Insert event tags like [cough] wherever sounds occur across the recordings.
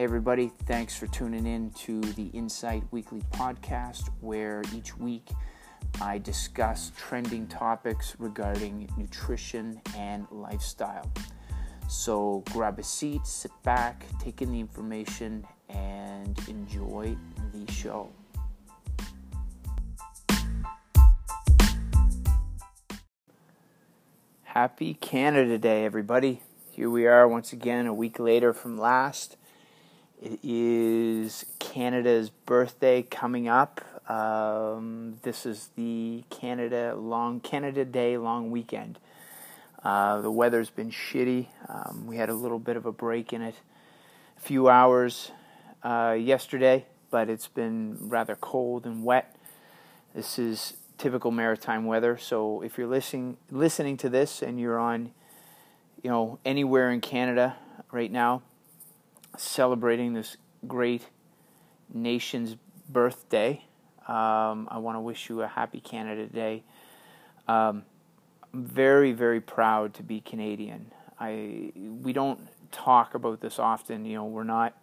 Hey, everybody, thanks for tuning in to the Insight Weekly podcast, where each week I discuss trending topics regarding nutrition and lifestyle. So grab a seat, sit back, take in the information, and enjoy the show. Happy Canada Day, everybody. Here we are once again, a week later from last. It is Canada's birthday coming up. Um, this is the Canada long Canada Day long weekend. Uh, the weather's been shitty. Um, we had a little bit of a break in it, a few hours uh, yesterday, but it's been rather cold and wet. This is typical maritime weather. So if you're listening listening to this and you're on, you know, anywhere in Canada right now, celebrating this great nation's birthday. Um, I want to wish you a happy Canada Day. Um, I'm very, very proud to be Canadian. I we don't talk about this often. You know, we're not.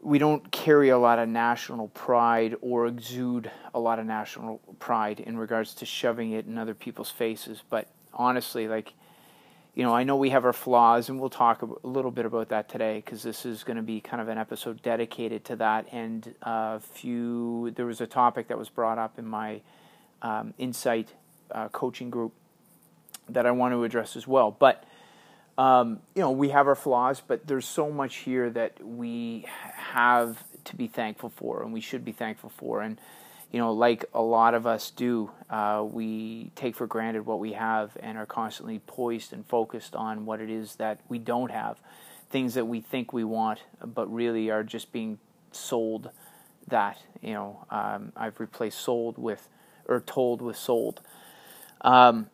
We don't carry a lot of national pride or exude a lot of national pride in regards to shoving it in other people's faces. But honestly, like you know, I know we have our flaws, and we'll talk a little bit about that today because this is going to be kind of an episode dedicated to that. And a uh, few, there was a topic that was brought up in my um, insight uh, coaching group that I want to address as well. But um, you know, we have our flaws, but there's so much here that we have to be thankful for, and we should be thankful for. And you know, like a lot of us do, uh, we take for granted what we have and are constantly poised and focused on what it is that we don't have, things that we think we want, but really are just being sold that. You know, um, I've replaced sold with, or told with sold. Um,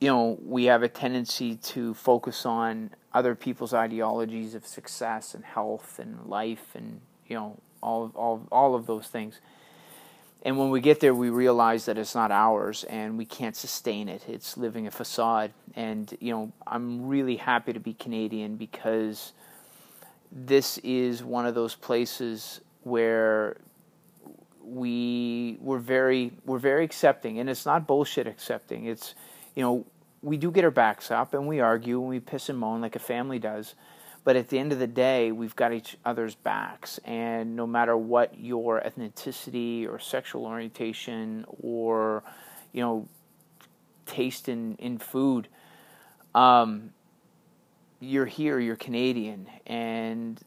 you know, we have a tendency to focus on other people's ideologies of success and health and life and, you know, all, all, all of those things and when we get there, we realize that it's not ours and we can't sustain it. It's living a facade. And, you know, I'm really happy to be Canadian because this is one of those places where we we're very we're very accepting and it's not bullshit accepting it's you know we do get our backs up and we argue and we piss and moan like a family does but at the end of the day, we've got each other's backs. And no matter what your ethnicity or sexual orientation or, you know, taste in, in food, um, you're here, you're Canadian. And,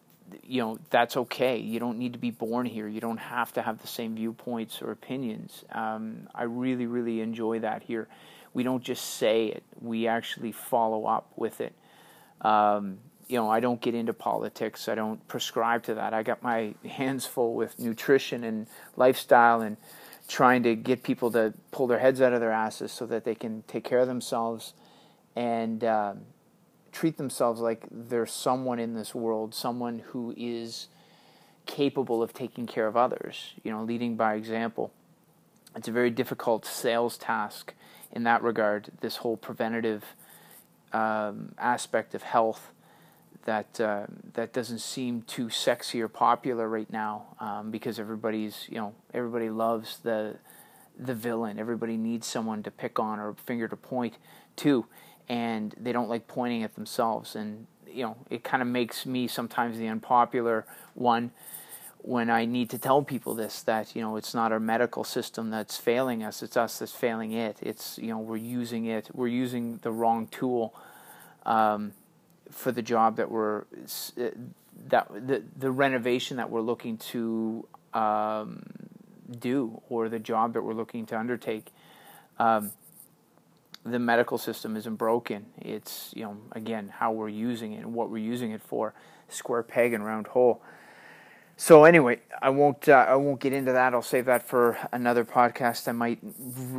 you know, that's okay. You don't need to be born here. You don't have to have the same viewpoints or opinions. Um, I really, really enjoy that here. We don't just say it, we actually follow up with it. Um, you know, I don't get into politics. I don't prescribe to that. I got my hands full with nutrition and lifestyle and trying to get people to pull their heads out of their asses so that they can take care of themselves and uh, treat themselves like they're someone in this world, someone who is capable of taking care of others, you know, leading by example. It's a very difficult sales task in that regard, this whole preventative um, aspect of health that uh, that doesn't seem too sexy or popular right now um, because everybody's you know everybody loves the the villain. Everybody needs someone to pick on or finger to point to, and they don't like pointing at themselves. And you know it kind of makes me sometimes the unpopular one when I need to tell people this that you know it's not our medical system that's failing us; it's us that's failing it. It's you know we're using it, we're using the wrong tool. Um, for the job that we're uh, that the the renovation that we're looking to um, do or the job that we're looking to undertake. Um, the medical system isn't broken. It's you know again how we're using it and what we're using it for. Square peg and round hole. So anyway, I won't uh, I won't get into that. I'll save that for another podcast. I might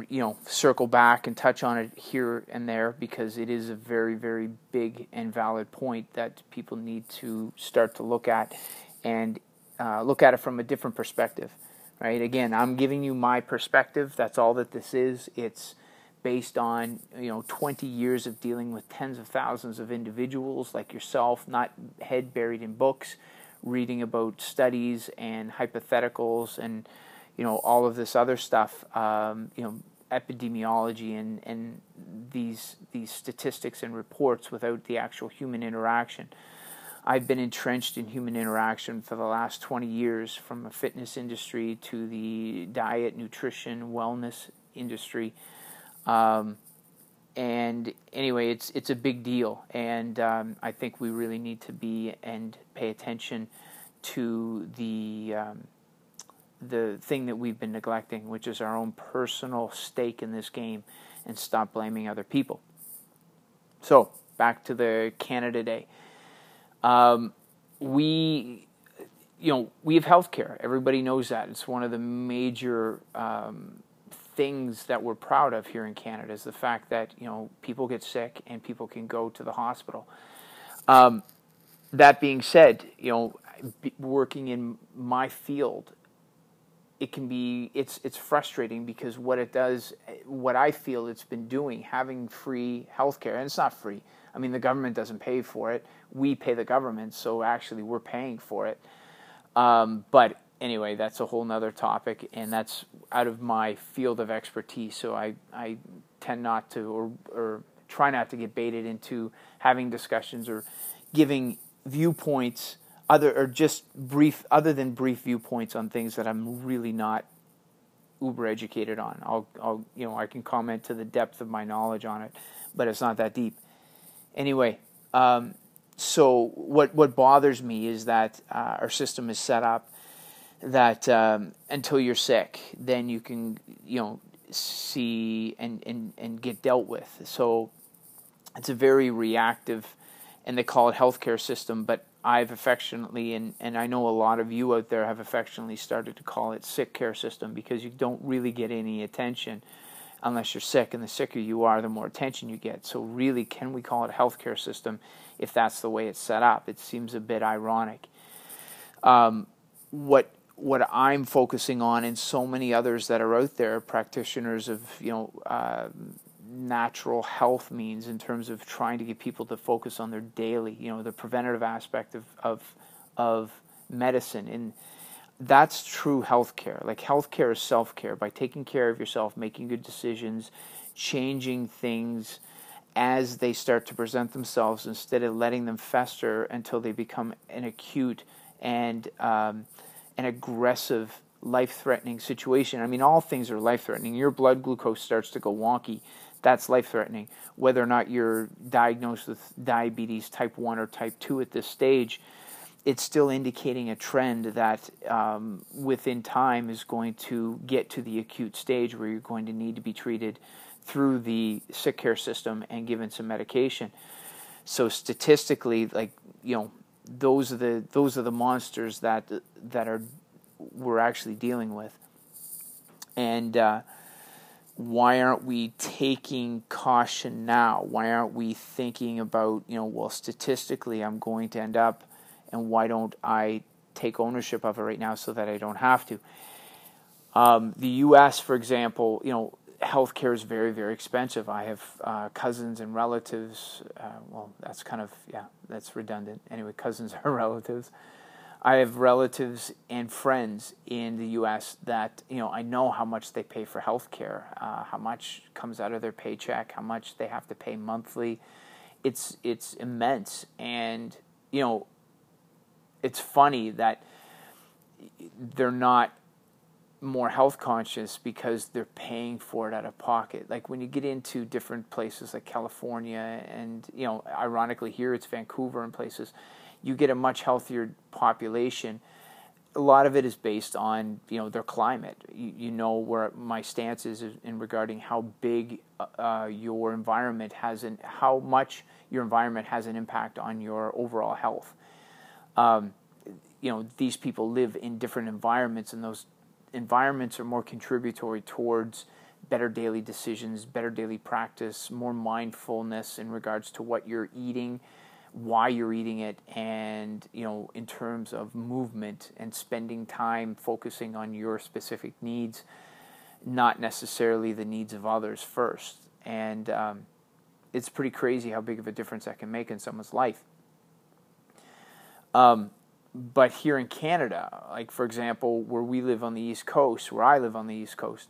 you know circle back and touch on it here and there because it is a very very big and valid point that people need to start to look at and uh, look at it from a different perspective. Right? Again, I'm giving you my perspective. That's all that this is. It's based on you know 20 years of dealing with tens of thousands of individuals like yourself, not head buried in books, reading about studies and hypotheticals and you know all of this other stuff. Um, you know epidemiology and and these these statistics and reports without the actual human interaction. I've been entrenched in human interaction for the last 20 years, from the fitness industry to the diet, nutrition, wellness industry. Um, and anyway, it's it's a big deal, and um, I think we really need to be and pay attention to the um, the thing that we've been neglecting, which is our own personal stake in this game, and stop blaming other people. So back to the Canada Day. Um, we, you know, we have healthcare. Everybody knows that. It's one of the major um, things that we're proud of here in Canada is the fact that you know people get sick and people can go to the hospital. Um, that being said, you know, working in my field, it can be it's it's frustrating because what it does, what I feel it's been doing, having free healthcare, and it's not free. I mean, the government doesn't pay for it we pay the government, so actually we're paying for it. Um, but anyway, that's a whole nother topic, and that's out of my field of expertise. So I, I tend not to, or, or try not to get baited into having discussions or giving viewpoints other or just brief other than brief viewpoints on things that I'm really not uber educated on. I'll, I'll you know I can comment to the depth of my knowledge on it, but it's not that deep. Anyway, um, so what what bothers me is that uh, our system is set up that um, until you're sick, then you can you know see and, and and get dealt with. So it's a very reactive, and they call it healthcare system, but I've affectionately and and I know a lot of you out there have affectionately started to call it sick care system because you don't really get any attention unless you're sick, and the sicker you are, the more attention you get. So really, can we call it a healthcare system? if that's the way it's set up. It seems a bit ironic. Um, what what I'm focusing on, and so many others that are out there, practitioners of you know uh, natural health means in terms of trying to get people to focus on their daily, you know, the preventative aspect of of of medicine and that's true healthcare. Like healthcare is self-care by taking care of yourself, making good decisions, changing things as they start to present themselves instead of letting them fester until they become an acute and um, an aggressive life-threatening situation. I mean, all things are life-threatening. Your blood glucose starts to go wonky. That's life-threatening. Whether or not you're diagnosed with diabetes type 1 or type 2 at this stage, it's still indicating a trend that um, within time is going to get to the acute stage where you're going to need to be treated through the sick care system and given some medication. So statistically, like you know, those are the those are the monsters that that are we're actually dealing with. And uh, why aren't we taking caution now? Why aren't we thinking about you know, well, statistically, I'm going to end up, and why don't I take ownership of it right now so that I don't have to? Um, the U.S., for example, you know, healthcare is very, very expensive. I have uh, cousins and relatives. Uh, well, that's kind of, yeah, that's redundant. Anyway, cousins are [laughs] relatives. I have relatives and friends in the U.S. that you know I know how much they pay for healthcare, uh, how much comes out of their paycheck, how much they have to pay monthly. It's it's immense, and you know, it's funny that they're not more health conscious because they're paying for it out of pocket. Like when you get into different places like California and you know, ironically here it's Vancouver and places, you get a much healthier population. A lot of it is based on you know their climate. You, you know where my stance is in regarding how big uh, your environment has and how much your environment has an impact on your overall health. Um, you know these people live in different environments and those environments are more contributory towards better daily decisions, better daily practice, more mindfulness in regards to what you're eating, why you're eating it, and you know, in terms of movement and spending time focusing on your specific needs, not necessarily the needs of others first. and um, it's pretty crazy how big of a difference that can make in someone's life. Um, but here in Canada, like for example, where we live on the East Coast, where I live on the East Coast,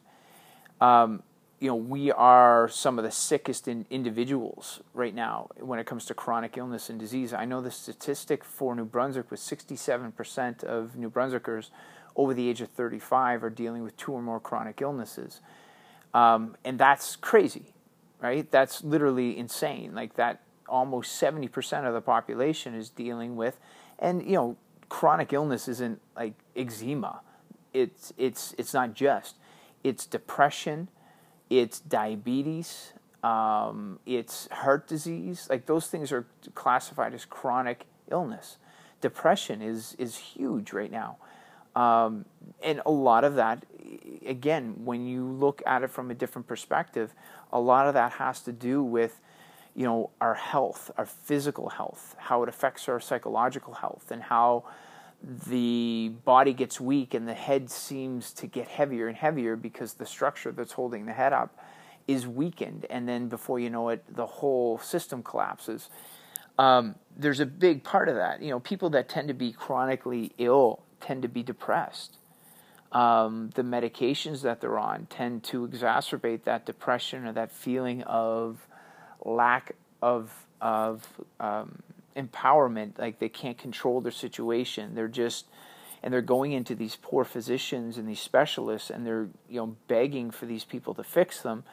um, you know, we are some of the sickest in individuals right now when it comes to chronic illness and disease. I know the statistic for New Brunswick was 67% of New Brunswickers over the age of 35 are dealing with two or more chronic illnesses. Um, and that's crazy, right? That's literally insane. Like that almost 70% of the population is dealing with, and you know, chronic illness isn't like eczema. It's, it's, it's not just, it's depression, it's diabetes, um, it's heart disease. Like those things are classified as chronic illness. Depression is is huge right now, um, and a lot of that, again, when you look at it from a different perspective, a lot of that has to do with you know our health, our physical health, how it affects our psychological health, and how the body gets weak and the head seems to get heavier and heavier because the structure that's holding the head up is weakened. And then before you know it, the whole system collapses. Um, there's a big part of that. You know, people that tend to be chronically ill tend to be depressed. Um, the medications that they're on tend to exacerbate that depression or that feeling of lack of of um, empowerment like they can't control their situation. They're just and they're going into these poor physicians and these specialists and they're you know begging for these people to fix them.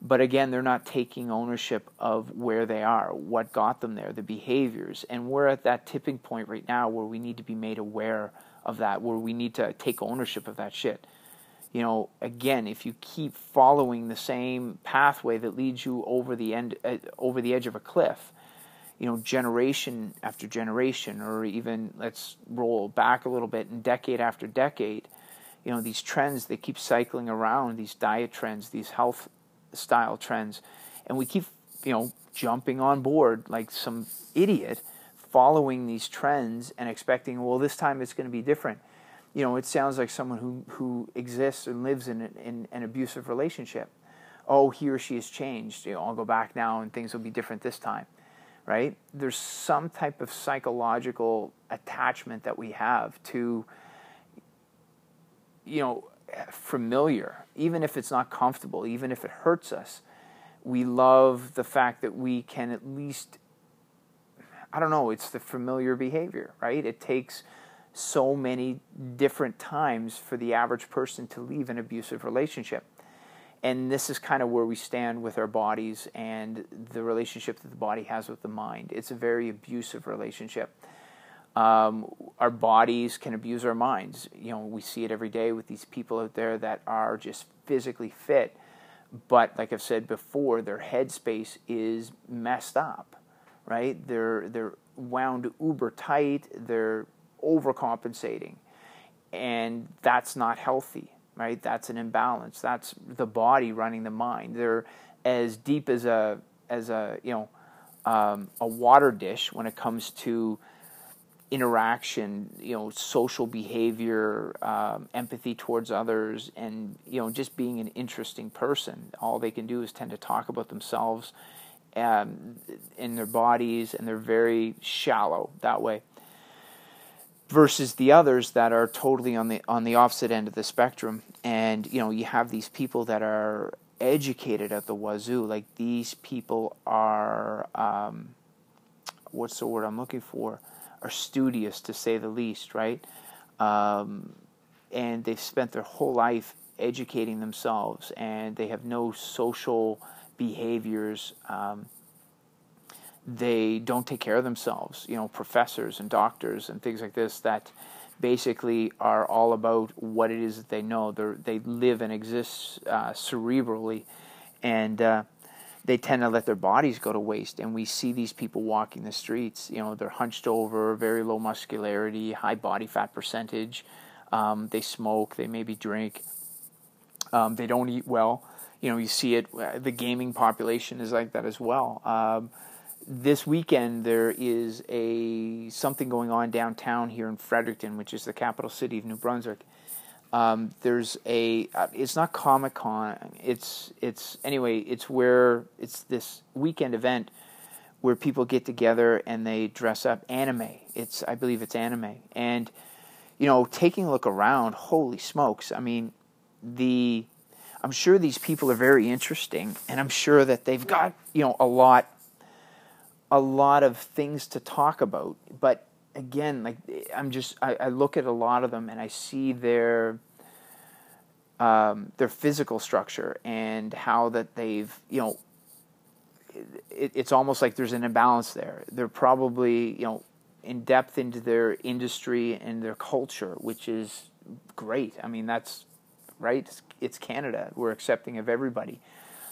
But again they're not taking ownership of where they are what got them there the behaviors. And we're at that tipping point right now where we need to be made aware of that where we need to take ownership of that shit you know again if you keep following the same pathway that leads you over the end uh, over the edge of a cliff you know, generation after generation, or even let's roll back a little bit and decade after decade, you know, these trends they keep cycling around, these diet trends, these health style trends, and we keep, you know, jumping on board like some idiot, following these trends and expecting, well, this time it's going to be different. You know, it sounds like someone who who exists and lives in, in an abusive relationship. Oh, he or she has changed. You know, I'll go back now and things will be different this time right? There's some type of psychological attachment that we have to, you know, familiar, even if it's not comfortable, even if it hurts us. We love the fact that we can at least, I don't know, it's the familiar behavior, right? It takes so many different times for the average person to leave an abusive relationship and this is kind of where we stand with our bodies and the relationship that the body has with the mind. It's a very abusive relationship. Um, our bodies can abuse our minds. You know, we see it every day with these people out there that are just physically fit, but like I've said before, their headspace is messed up. Right? They're they're wound uber tight. They're overcompensating, and that's not healthy right? That's an imbalance. That's the body running the mind. They're as deep as a as a you know um, a water dish when it comes to interaction, you know, social behavior, um, empathy towards others, and you know, just being an interesting person. All they can do is tend to talk about themselves um, in their bodies, and they're very shallow that way versus the others that are totally on the on the opposite end of the spectrum. And you know you have these people that are educated at the wazoo. Like these people are um, what's the word i'm looking for? Are studious to say the least right? Um, and they've spent their whole life educating themselves and they have no social behaviors. Um, they don't take care of themselves. You know, professors and doctors and things like this that basically are all about what it is that they know. They they live and exist uh, cerebrally, and uh, they tend to let their bodies go to waste. And we see these people walking the streets. You know, they're hunched over, very low muscularity, high body fat percentage. Um, they smoke. They maybe drink. Um, they don't eat well. You know, you see it. Uh, the gaming population is like that as well. Um, this weekend there is a something going on downtown here in Fredericton, which is the capital city of New Brunswick. Um, there's a. Uh, it's not Comic Con. It's it's anyway. It's where it's this weekend event where people get together and they dress up anime. It's I believe it's anime, and you know, taking a look around, holy smokes! I mean, the I'm sure these people are very interesting, and I'm sure that they've got you know a lot, a lot of things to talk about. But again, like I'm just I, I look at a lot of them and I see their um, their physical structure and how that they've you know it, it's almost like there's an imbalance there. They're probably you know in depth into their industry and their culture, which is great. I mean that's right. It's, it's Canada. We're accepting of everybody.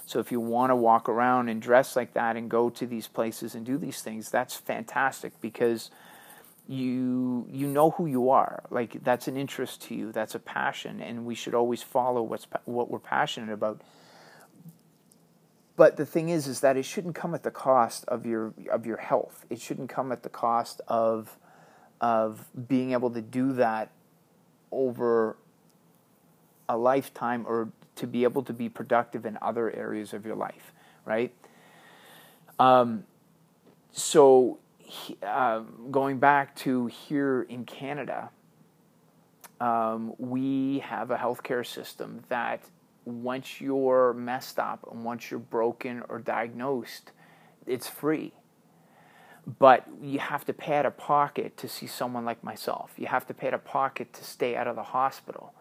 So if you want to walk around and dress like that and go to these places and do these things, that's fantastic because you you know who you are. Like that's an interest to you. That's a passion, and we should always follow what's what we're passionate about. But the thing is, is that it shouldn't come at the cost of your of your health. It shouldn't come at the cost of of being able to do that over a lifetime or to be able to be productive in other areas of your life, right? Um, so um, going back to here in Canada, um, we have a healthcare system that once you're messed up and once you're broken or diagnosed, it's free. But you have to pay out of pocket to see someone like myself. You have to pay out of pocket to stay out of the hospital,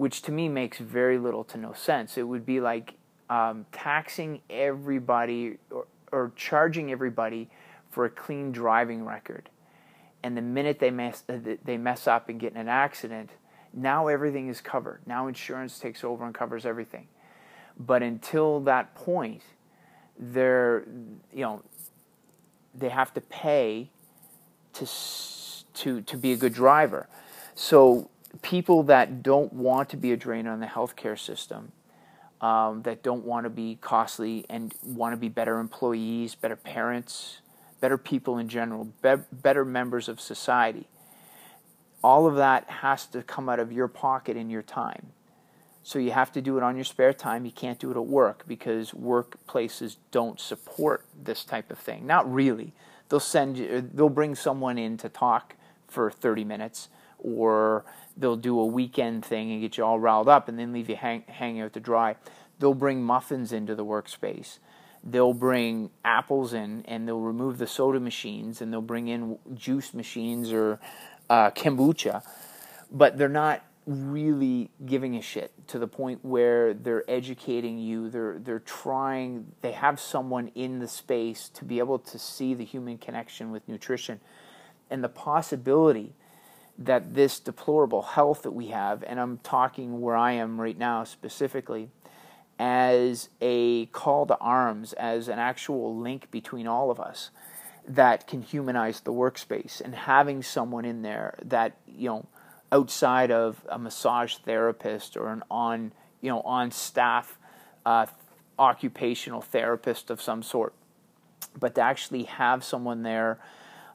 which to me makes very little to no sense. It would be like um, taxing everybody or, or charging everybody for a clean driving record. And the minute they mess, uh, they mess up and get in an accident, now everything is covered. Now insurance takes over and covers everything. But until that point, they're, you know, they have to pay to, to, to be a good driver. So people that don't want to be a drain on the healthcare system, um, that don't want to be costly and want to be better employees, better parents, better people in general, be- better members of society. All of that has to come out of your pocket in your time. So you have to do it on your spare time. You can't do it at work because workplaces don't support this type of thing. Not really. They'll send you, they'll bring someone in to talk for 30 minutes or they'll do a weekend thing and get you all riled up and then leave you hang, hanging out to dry. They'll bring muffins into the workspace they'll bring apples in and they'll remove the soda machines and they'll bring in juice machines or uh, kombucha, but they're not really giving a shit to the point where they're educating you. They're they're trying. They have someone in the space to be able to see the human connection with nutrition, and the possibility that this deplorable health that we have, and I'm talking where I am right now specifically as a call to arms, as an actual link between all of us that can humanize the workspace and having someone in there that, you know, outside of a massage therapist or an on, you know, on staff uh, occupational therapist of some sort, but to actually have someone there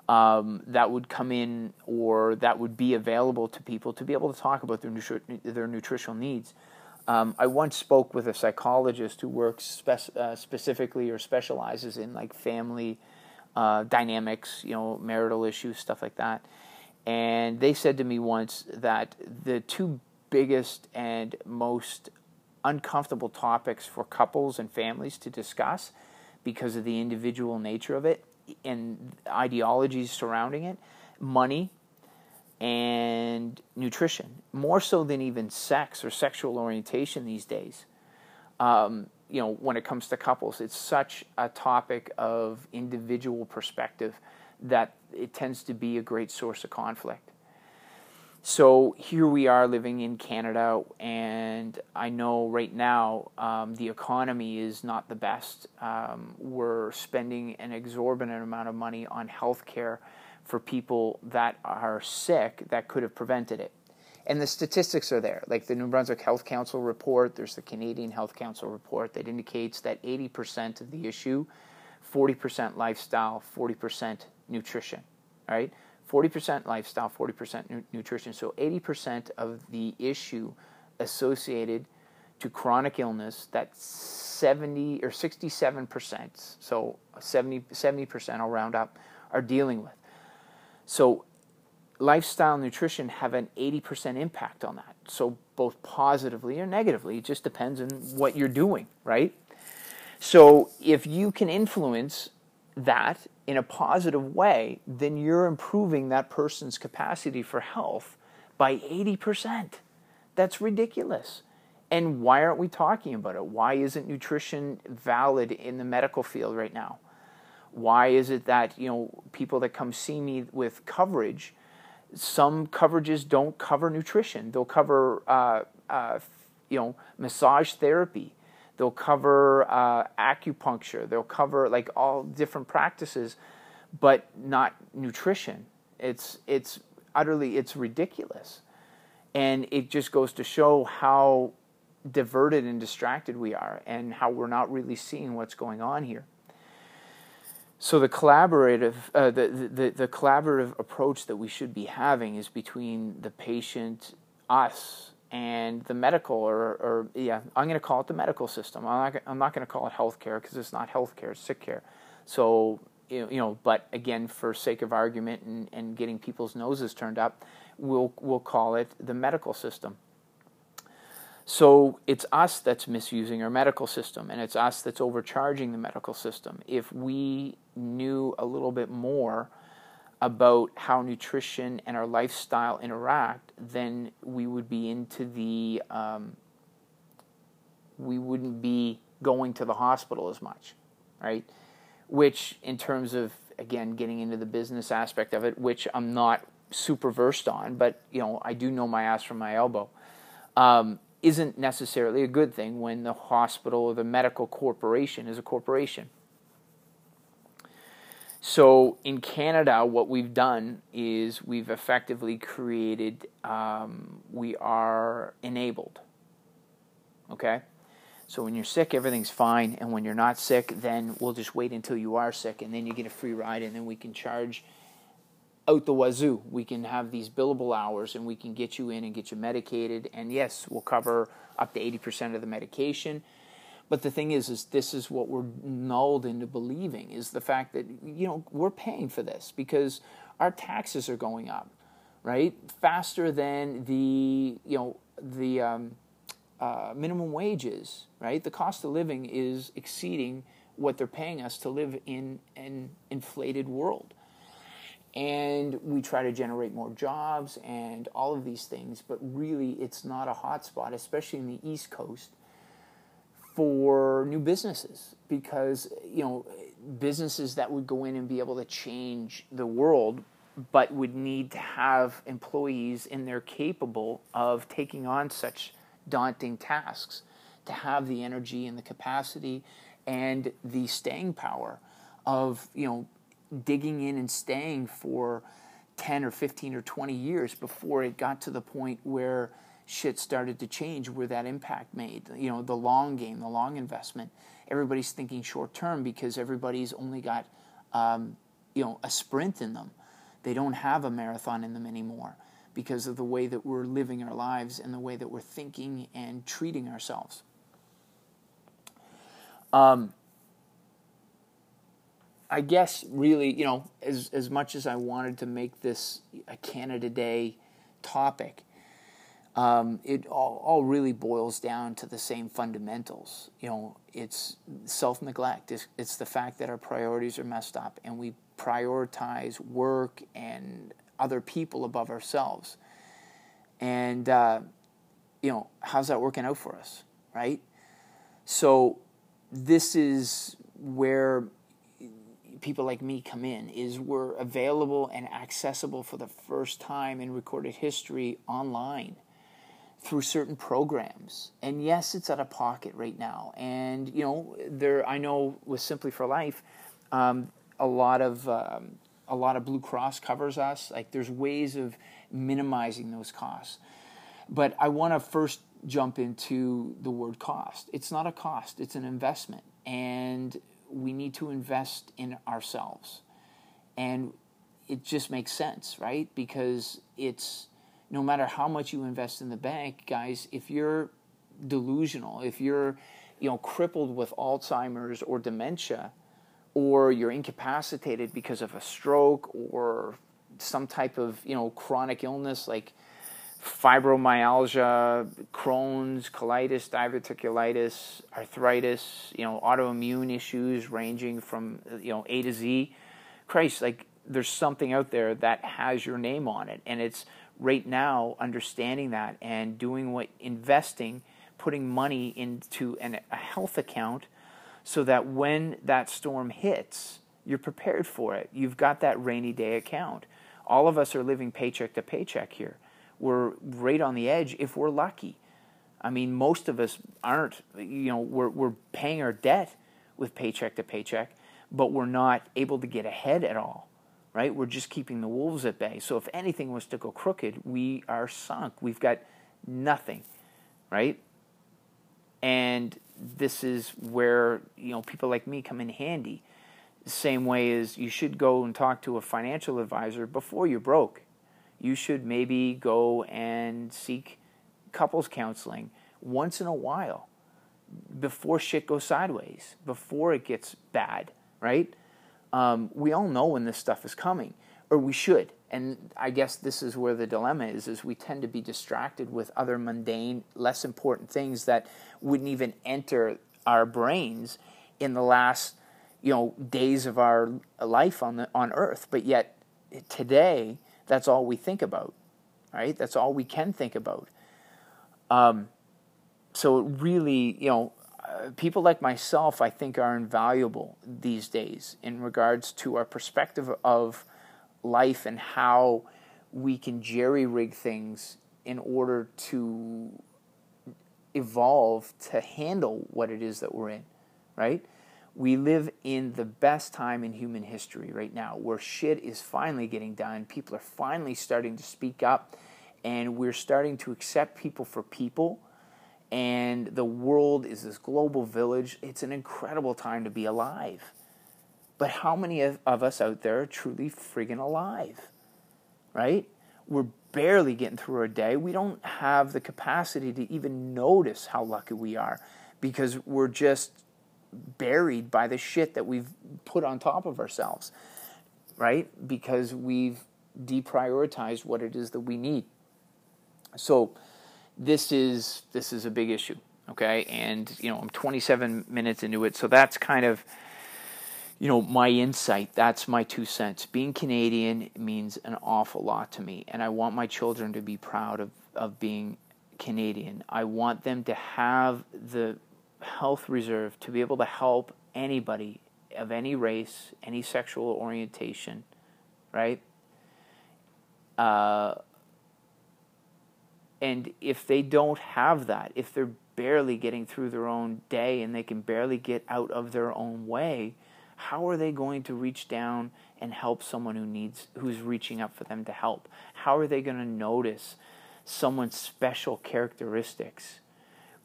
um, that would come in or that would be available to people to be able to talk about their, nutri- their nutritional needs um, I once spoke with a psychologist who works spe- uh, specifically or specializes in like family uh, dynamics, you know, marital issues, stuff like that. And they said to me once that the two biggest and most uncomfortable topics for couples and families to discuss because of the individual nature of it and ideologies surrounding it money and nutrition, more so than even sex or sexual orientation these days. Um, you know, when it comes to couples, it's such a topic of individual perspective that it tends to be a great source of conflict. So here we are living in Canada, and I know right now um, the economy is not the best. Um, we're spending an exorbitant amount of money on healthcare care for people that are sick that could have prevented it. And the statistics are there. Like the New Brunswick Health Council report, there's the Canadian Health Council report that indicates that 80% of the issue, 40% lifestyle, 40% nutrition, right? 40% lifestyle, 40% nu- nutrition. So 80% of the issue associated to chronic illness that 70 or 67%, so 70, 70% I'll round up, are dealing with. So lifestyle and nutrition have an 80% impact on that. So both positively or negatively, it just depends on what you're doing, right? So if you can influence that in a positive way, then you're improving that person's capacity for health by 80%. That's ridiculous. And why aren't we talking about it? Why isn't nutrition valid in the medical field right now? Why is it that, you know, people that come see me with coverage, some coverages don't cover nutrition. They'll cover, uh, uh, you know, massage therapy. They'll cover uh, acupuncture. They'll cover like all different practices, but not nutrition. It's it's utterly it's ridiculous, and it just goes to show how diverted and distracted we are, and how we're not really seeing what's going on here. So the collaborative, uh, the, the the collaborative approach that we should be having is between the patient, us, and the medical, or, or yeah, I'm going to call it the medical system. I'm not, I'm not going to call it healthcare because it's not healthcare, it's sick care. So you know, but again, for sake of argument and, and getting people's noses turned up, we'll we'll call it the medical system. So it's us that's misusing our medical system, and it's us that's overcharging the medical system. If we knew a little bit more about how nutrition and our lifestyle interact, then we would be into the um, we wouldn't be going to the hospital as much, right? Which, in terms of again getting into the business aspect of it, which I'm not super versed on, but you know I do know my ass from my elbow. Um, isn't necessarily a good thing when the hospital or the medical corporation is a corporation. So in Canada, what we've done is we've effectively created, um, we are enabled. Okay? So when you're sick, everything's fine. And when you're not sick, then we'll just wait until you are sick and then you get a free ride and then we can charge out the wazoo. We can have these billable hours and we can get you in and get you medicated. And yes, we'll cover up to 80% of the medication but the thing is, is this is what we're nulled into believing is the fact that you know we're paying for this because our taxes are going up, right, faster than the you know the um, uh, minimum wages, right? The cost of living is exceeding what they're paying us to live in an inflated world. And we try to generate more jobs and all of these things, but really it's not a hotspot, especially in the East Coast for new businesses because you know businesses that would go in and be able to change the world but would need to have employees in there capable of taking on such daunting tasks to have the energy and the capacity and the staying power of you know digging in and staying for 10 or 15 or 20 years before it got to the point where shit started to change where that impact made. You know, the long game, the long investment. Everybody's thinking short term because everybody's only got, um, you know, a sprint in them. They don't have a marathon in them anymore because of the way that we're living our lives and the way that we're thinking and treating ourselves. Um, I guess really, you know, as as much as I wanted to make this a Canada Day topic, um, it all, all, really boils down to the same fundamentals. You know, it's self neglect. It's, it's, the fact that our priorities are messed up and we prioritize work and other people above ourselves. And, uh, you know, how's that working out for us, right? So, this is where people like me come in is we're available and accessible for the first time in recorded history online through certain programs. And yes, it's out of pocket right now. And you know, there I know with Simply for Life, um, a lot of um, a lot of Blue Cross covers us. Like there's ways of minimizing those costs. But I want to first jump into the word cost. It's not a cost; it's an investment, and we need to invest in ourselves. And it just makes sense, right? Because it's no matter how much you invest in the bank, guys, if you're delusional, if you're you know crippled with Alzheimer's or dementia, or you're incapacitated because of a stroke or some type of you know chronic illness like fibromyalgia, Crohn's, colitis, diverticulitis, arthritis, you know, autoimmune issues ranging from you know A to Z. Christ, like there's something out there that has your name on it, and it's right now understanding that and doing what investing, putting money into an, a health account, so that when that storm hits, you're prepared for it. You've got that rainy day account. All of us are living paycheck to paycheck here we're right on the edge if we're lucky. I mean, most of us aren't, you know, we're, we're paying our debt with paycheck to paycheck, but we're not able to get ahead at all, right? We're just keeping the wolves at bay. So if anything was to go crooked, we are sunk. We've got nothing, right? And this is where, you know, people like me come in handy. Same way as you should go and talk to a financial advisor before you're broke you should maybe go and seek couples counseling once in a while before shit goes sideways, before it gets bad, right? Um, we all know when this stuff is coming, or we should. And I guess this is where the dilemma is: is we tend to be distracted with other mundane, less important things that wouldn't even enter our brains in the last, you know, days of our life on the on Earth. But yet today, that's all we think about, right? That's all we can think about. Um, so really, you know, uh, people like myself, I think, are invaluable these days in regards to our perspective of life and how we can jerry rig things in order to evolve to handle what it is that we're in, right? we live in the best time in human history right now where shit is finally getting done. People are finally starting to speak up, and we're starting to accept people for people. And the world is this global village. It's an incredible time to be alive. But how many of, of us out there are truly friggin' alive? Right? We're barely getting through our day. We don't have the capacity to even notice how lucky we are because we're just buried by the shit that we've put on top of ourselves, right? Because we've deprioritized what it is that we need. So this is this is a big issue, okay? And you know, I'm 27 minutes into it, so that's kind of you know my insight. That's my two cents. Being Canadian means an awful lot to me, and I want my children to be proud of of being Canadian. I want them to have the health reserve to be able to help anybody of any race, any sexual orientation, right? Uh, and if they don't have that, if they're barely getting through their own day and they can barely get out of their own way, how are they going to reach down and help someone who needs who's reaching up for them to help? How are they going to notice someone's special characteristics?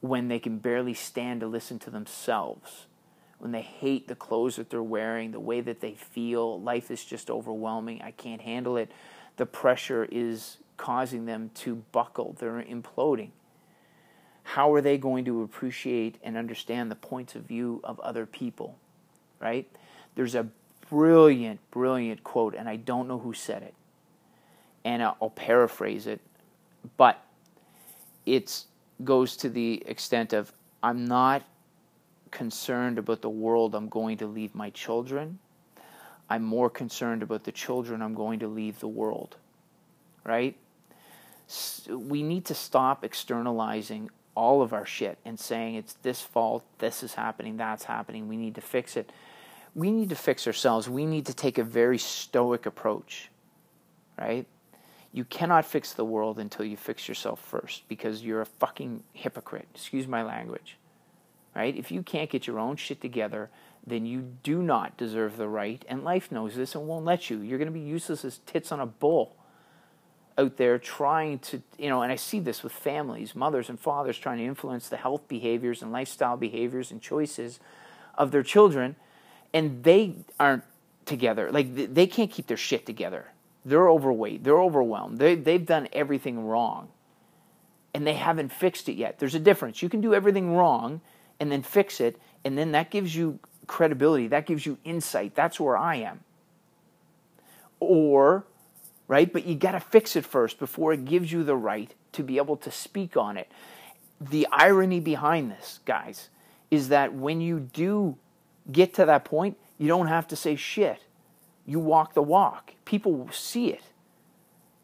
when they can barely stand to listen to themselves, when they hate the clothes that they're wearing, the way that they feel, life is just overwhelming, I can't handle it. The pressure is causing them to buckle, they're imploding. How are they going to appreciate and understand the points of view of other people? Right? There's a brilliant, brilliant quote, and I don't know who said it. And I'll paraphrase it, but it goes to the extent of I'm not concerned about the world I'm going to leave my children. I'm more concerned about the children I'm going to leave the world. Right? We need to stop externalizing all of our shit and saying it's this fault, this is happening, that's happening, we need to fix it. We need to fix ourselves. We need to take a very stoic approach. Right? You cannot fix the world until you fix yourself first because you're a fucking hypocrite. Excuse my language. Right? If you can't get your own shit together, then you do not deserve the right, and life knows this and won't let you. You're going to be useless as tits on a bull out there trying to, you know, and I see this with families, mothers and fathers trying to influence the health behaviors and lifestyle behaviors and choices of their children, and they aren't together. Like they can't keep their shit together. They're overweight. They're overwhelmed. They they've done everything wrong, and they haven't fixed it yet. There's a difference. You can do everything wrong and then fix it, and then that gives you credibility. That gives you insight. That's where I am. Or, right? But you got to fix it first before it gives you the right to be able to speak on it. The irony behind this, guys, is that when you do get to that point, you don't have to say shit. You walk the walk. People see it,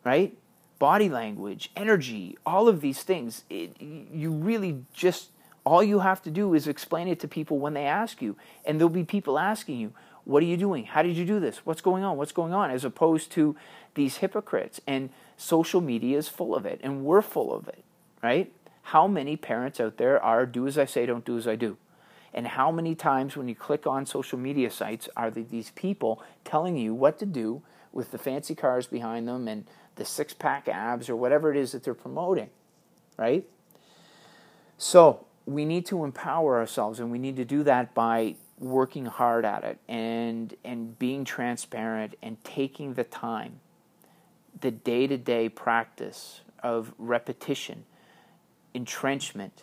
right? Body language, energy, all of these things. It, you really just, all you have to do is explain it to people when they ask you. And there'll be people asking you, What are you doing? How did you do this? What's going on? What's going on? As opposed to these hypocrites. And social media is full of it, and we're full of it, right? How many parents out there are do as I say, don't do as I do? And how many times when you click on social media sites are these people telling you what to do with the fancy cars behind them and the six pack abs or whatever it is that they're promoting, right? So we need to empower ourselves and we need to do that by working hard at it and and being transparent and taking the time the day-to-day practice of repetition entrenchment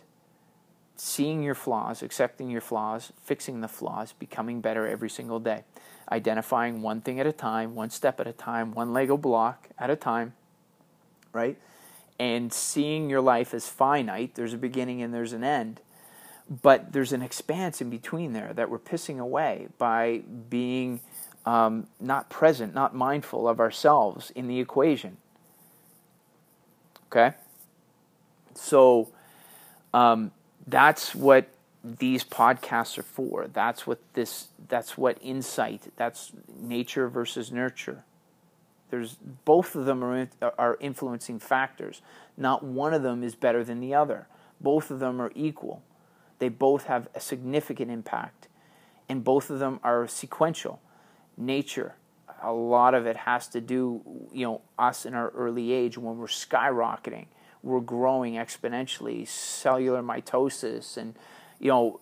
seeing your flaws, accepting your flaws, fixing the flaws, becoming better every single day. Identifying one thing at a time, one step at a time, one Lego block at a time, right? And seeing your life as finite. There's a beginning and there's an end. But there's an expanse in between there that we're pissing away by being um, not present, not mindful of ourselves in the equation. Okay? So, um, that's what these podcasts are for. That's what this that's what insight, that's nature versus nurture. There's both of them are are influencing factors. Not one of them is better than the other. Both of them are equal. They both have a significant impact and both of them are sequential. Nature a lot of it has to do, you know, us in our early age when we're skyrocketing we're growing exponentially, cellular mitosis and, you know,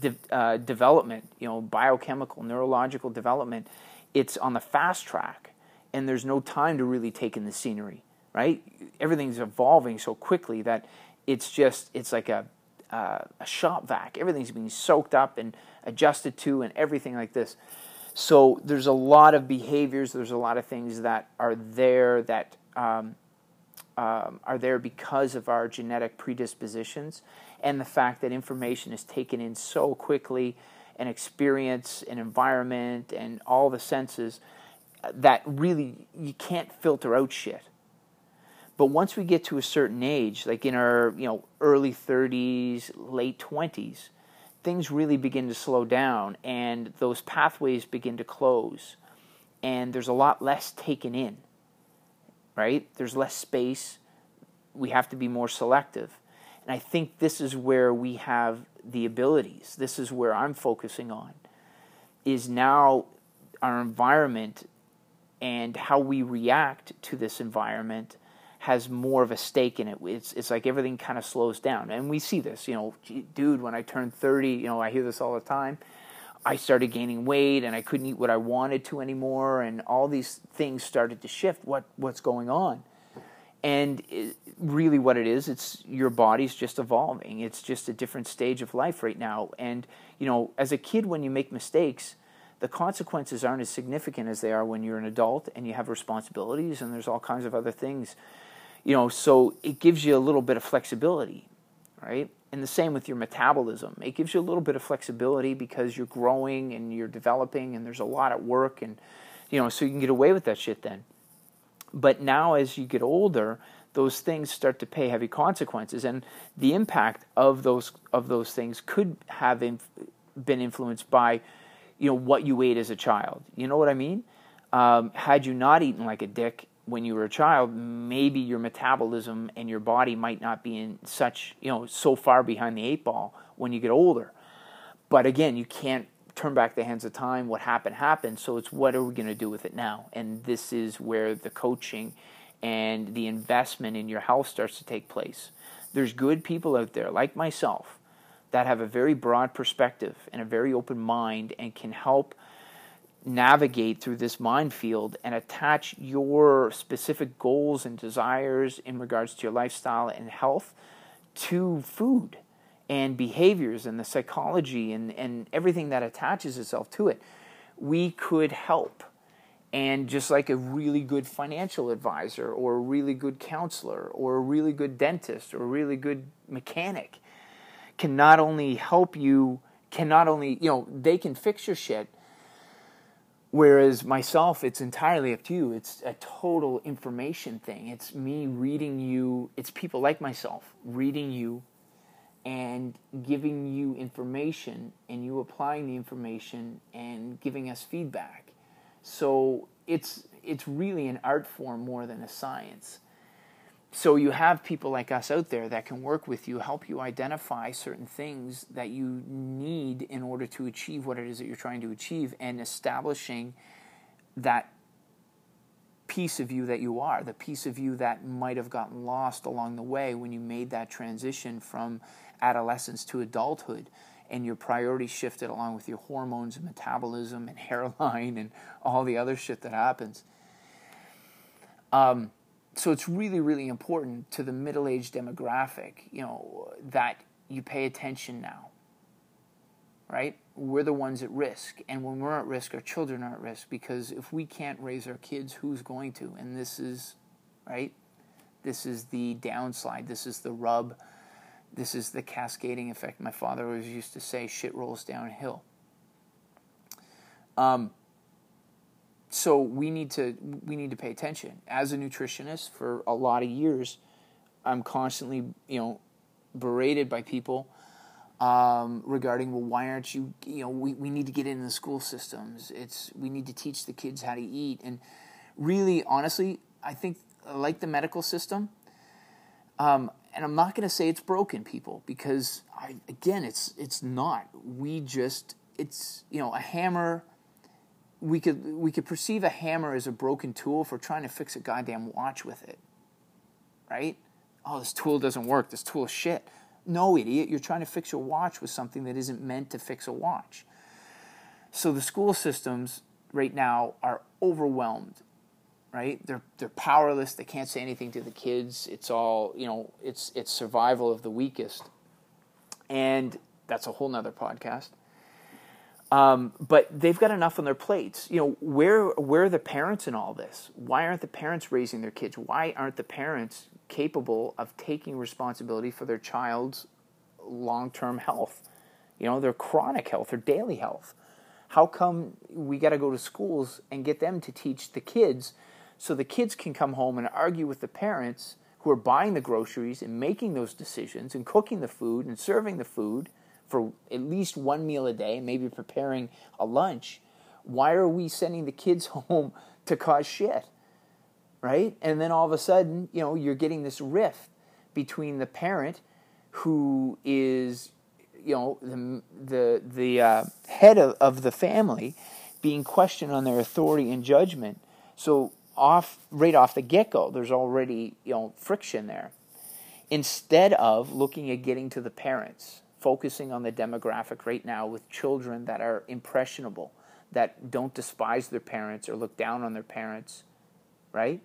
de- uh, development, you know, biochemical, neurological development, it's on the fast track and there's no time to really take in the scenery, right? Everything's evolving so quickly that it's just, it's like a, uh, a shop vac. Everything's being soaked up and adjusted to and everything like this. So there's a lot of behaviors, there's a lot of things that are there that um, um, are there because of our genetic predispositions and the fact that information is taken in so quickly and experience and environment and all the senses that really you can't filter out shit. But once we get to a certain age, like in our you know early 30s, late 20s, things really begin to slow down and those pathways begin to close and there's a lot less taken in right? There's less space. We have to be more selective. And I think this is where we have the abilities. This is where I'm focusing on is now our environment and how we react to this environment has more of a stake in it. It's it's like everything kind of slows down, and we see this. You know, dude, when I turned thirty, you know, I hear this all the time. I started gaining weight and I couldn't eat what I wanted to anymore, and all these things started to shift. What what's going on? And it, really, what it is, it's your body's just evolving. It's just a different stage of life right now. And you know, as a kid, when you make mistakes, the consequences aren't as significant as they are when you're an adult and you have responsibilities and there's all kinds of other things. You know, so it gives you a little bit of flexibility, right? and the same with your metabolism. It gives you a little bit of flexibility because you're growing and you're developing and there's a lot at work and you know, so you can get away with that shit then. But now as you get older, those things start to pay heavy consequences and the impact of those of those things could have inf- been influenced by you know what you ate as a child. You know what I mean? Um, had you not eaten like a dick when you were a child, maybe your metabolism and your body might not be in such, you know, so far behind the eight ball when you get older. But again, you can't turn back the hands of time. What happened, happened. So it's what are we going to do with it now? And this is where the coaching and the investment in your health starts to take place. There's good people out there, like myself, that have a very broad perspective and a very open mind and can help navigate through this minefield and attach your specific goals and desires in regards to your lifestyle and health to food and behaviors and the psychology and, and everything that attaches itself to it, we could help. And just like a really good financial advisor or a really good counselor or a really good dentist or a really good mechanic can not only help you, can not only, you know, they can fix your shit Whereas myself, it's entirely up to you. It's a total information thing. It's me reading you, it's people like myself reading you and giving you information and you applying the information and giving us feedback. So it's it's really an art form more than a science so you have people like us out there that can work with you, help you identify certain things that you need in order to achieve what it is that you're trying to achieve and establishing that piece of you that you are, the piece of you that might have gotten lost along the way when you made that transition from adolescence to adulthood and your priorities shifted along with your hormones and metabolism and [laughs] hairline and all the other shit that happens. Um, so it's really really important to the middle-aged demographic you know that you pay attention now right? We're the ones at risk. And when we're at risk our children are at risk because if we can't raise our kids who's going to? And this is right? This is the downslide. This is the rub. This is the cascading effect. My father always used to say shit rolls downhill. Um, so we need to we need to pay attention. As a nutritionist for a lot of years i'm constantly you know berated by people um, regarding well why aren't you you know we, we need to get into the school systems. It's we need to teach the kids how to eat. And really honestly i think like the medical system um, and i'm not going to say it's broken people because I, again it's it's not. We just it's you know a hammer we could we could perceive a hammer as a broken tool for trying to fix a goddamn watch with it. Right? Oh, this tool doesn't work. This tool is shit. No, idiot. You're trying to fix your watch with something that isn't meant to fix a watch. So the school systems right now are overwhelmed. Right? They're they're powerless. They can't say anything to the kids. It's all you know. It's it's survival of the weakest, and that's a whole nother podcast. Um, but they've got enough on their plates. You know, where where are the parents in all this? Why aren't the parents raising their kids? Why aren't the parents capable of taking responsibility for their child's long term health? You know, their chronic health, their daily health. How come we got to go to schools and get them to teach the kids so the kids can come home and argue with the parents who are buying the groceries and making those decisions and cooking the food and serving the food? For at least one meal a day, maybe preparing a lunch, why are we sending the kids [laughs] home to cause shit? Right? And then all of a sudden, you know, you're getting this rift between the parent who is, you know, the the the uh, head of, of the family being questioned on their authority and judgment. So off right off the get go, there's already you know friction there. Instead of looking at getting to the parents, focusing on the demographic right now with children that are impressionable, that don't despise their parents or look down on their parents, right?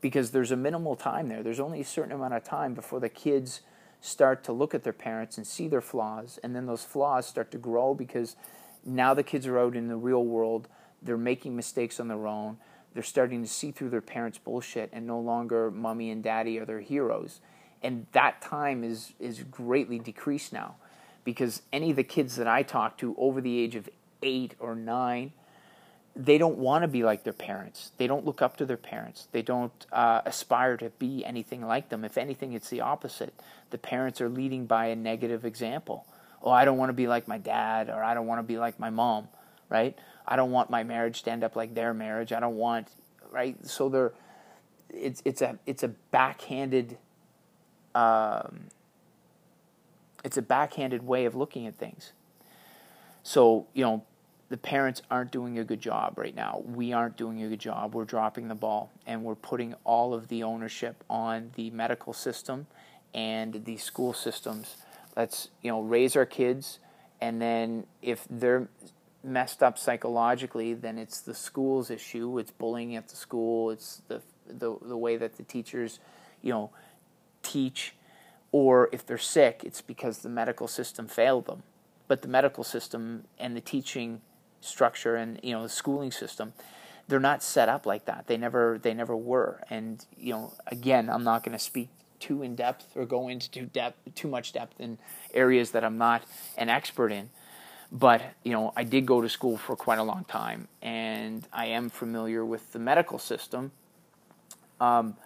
Because there's a minimal time there. There's only a certain amount of time before the kids start to look at their parents and see their flaws, and then those flaws start to grow because now the kids are out in the real world, they're making mistakes on their own, they're starting to see through their parents' bullshit, and no longer mommy and daddy are their heroes. And that time is, is greatly decreased now because any of the kids that I talk to over the age of eight or nine, they don't want to be like their parents. They don't look up to their parents. They don't uh, aspire to be anything like them. If anything, it's the opposite. The parents are leading by a negative example. Oh, I don't want to be like my dad, or I don't want to be like my mom, right? I don't want my marriage to end up like their marriage. I don't want, right? So they're, it's it's a it's a backhanded um, it's a backhanded way of looking at things. So, you know, the parents aren't doing a good job right now. We aren't doing a good job. We're dropping the ball and we're putting all of the ownership on the medical system and the school systems. Let's, you know, raise our kids and then if they're messed up psychologically, then it's the school's issue. It's bullying at the school. It's the the the way that the teachers, you know, teach, or if they're sick, it's because the medical system failed them. But the medical system and the teaching structure and you know the schooling system, they're not set up like that. They never they never were. And you know, again, I'm not going to speak too in depth or go into too depth too much depth in areas that I'm not an expert in. But you know, I did go to school for quite a long time, and I am familiar with the medical system. Um,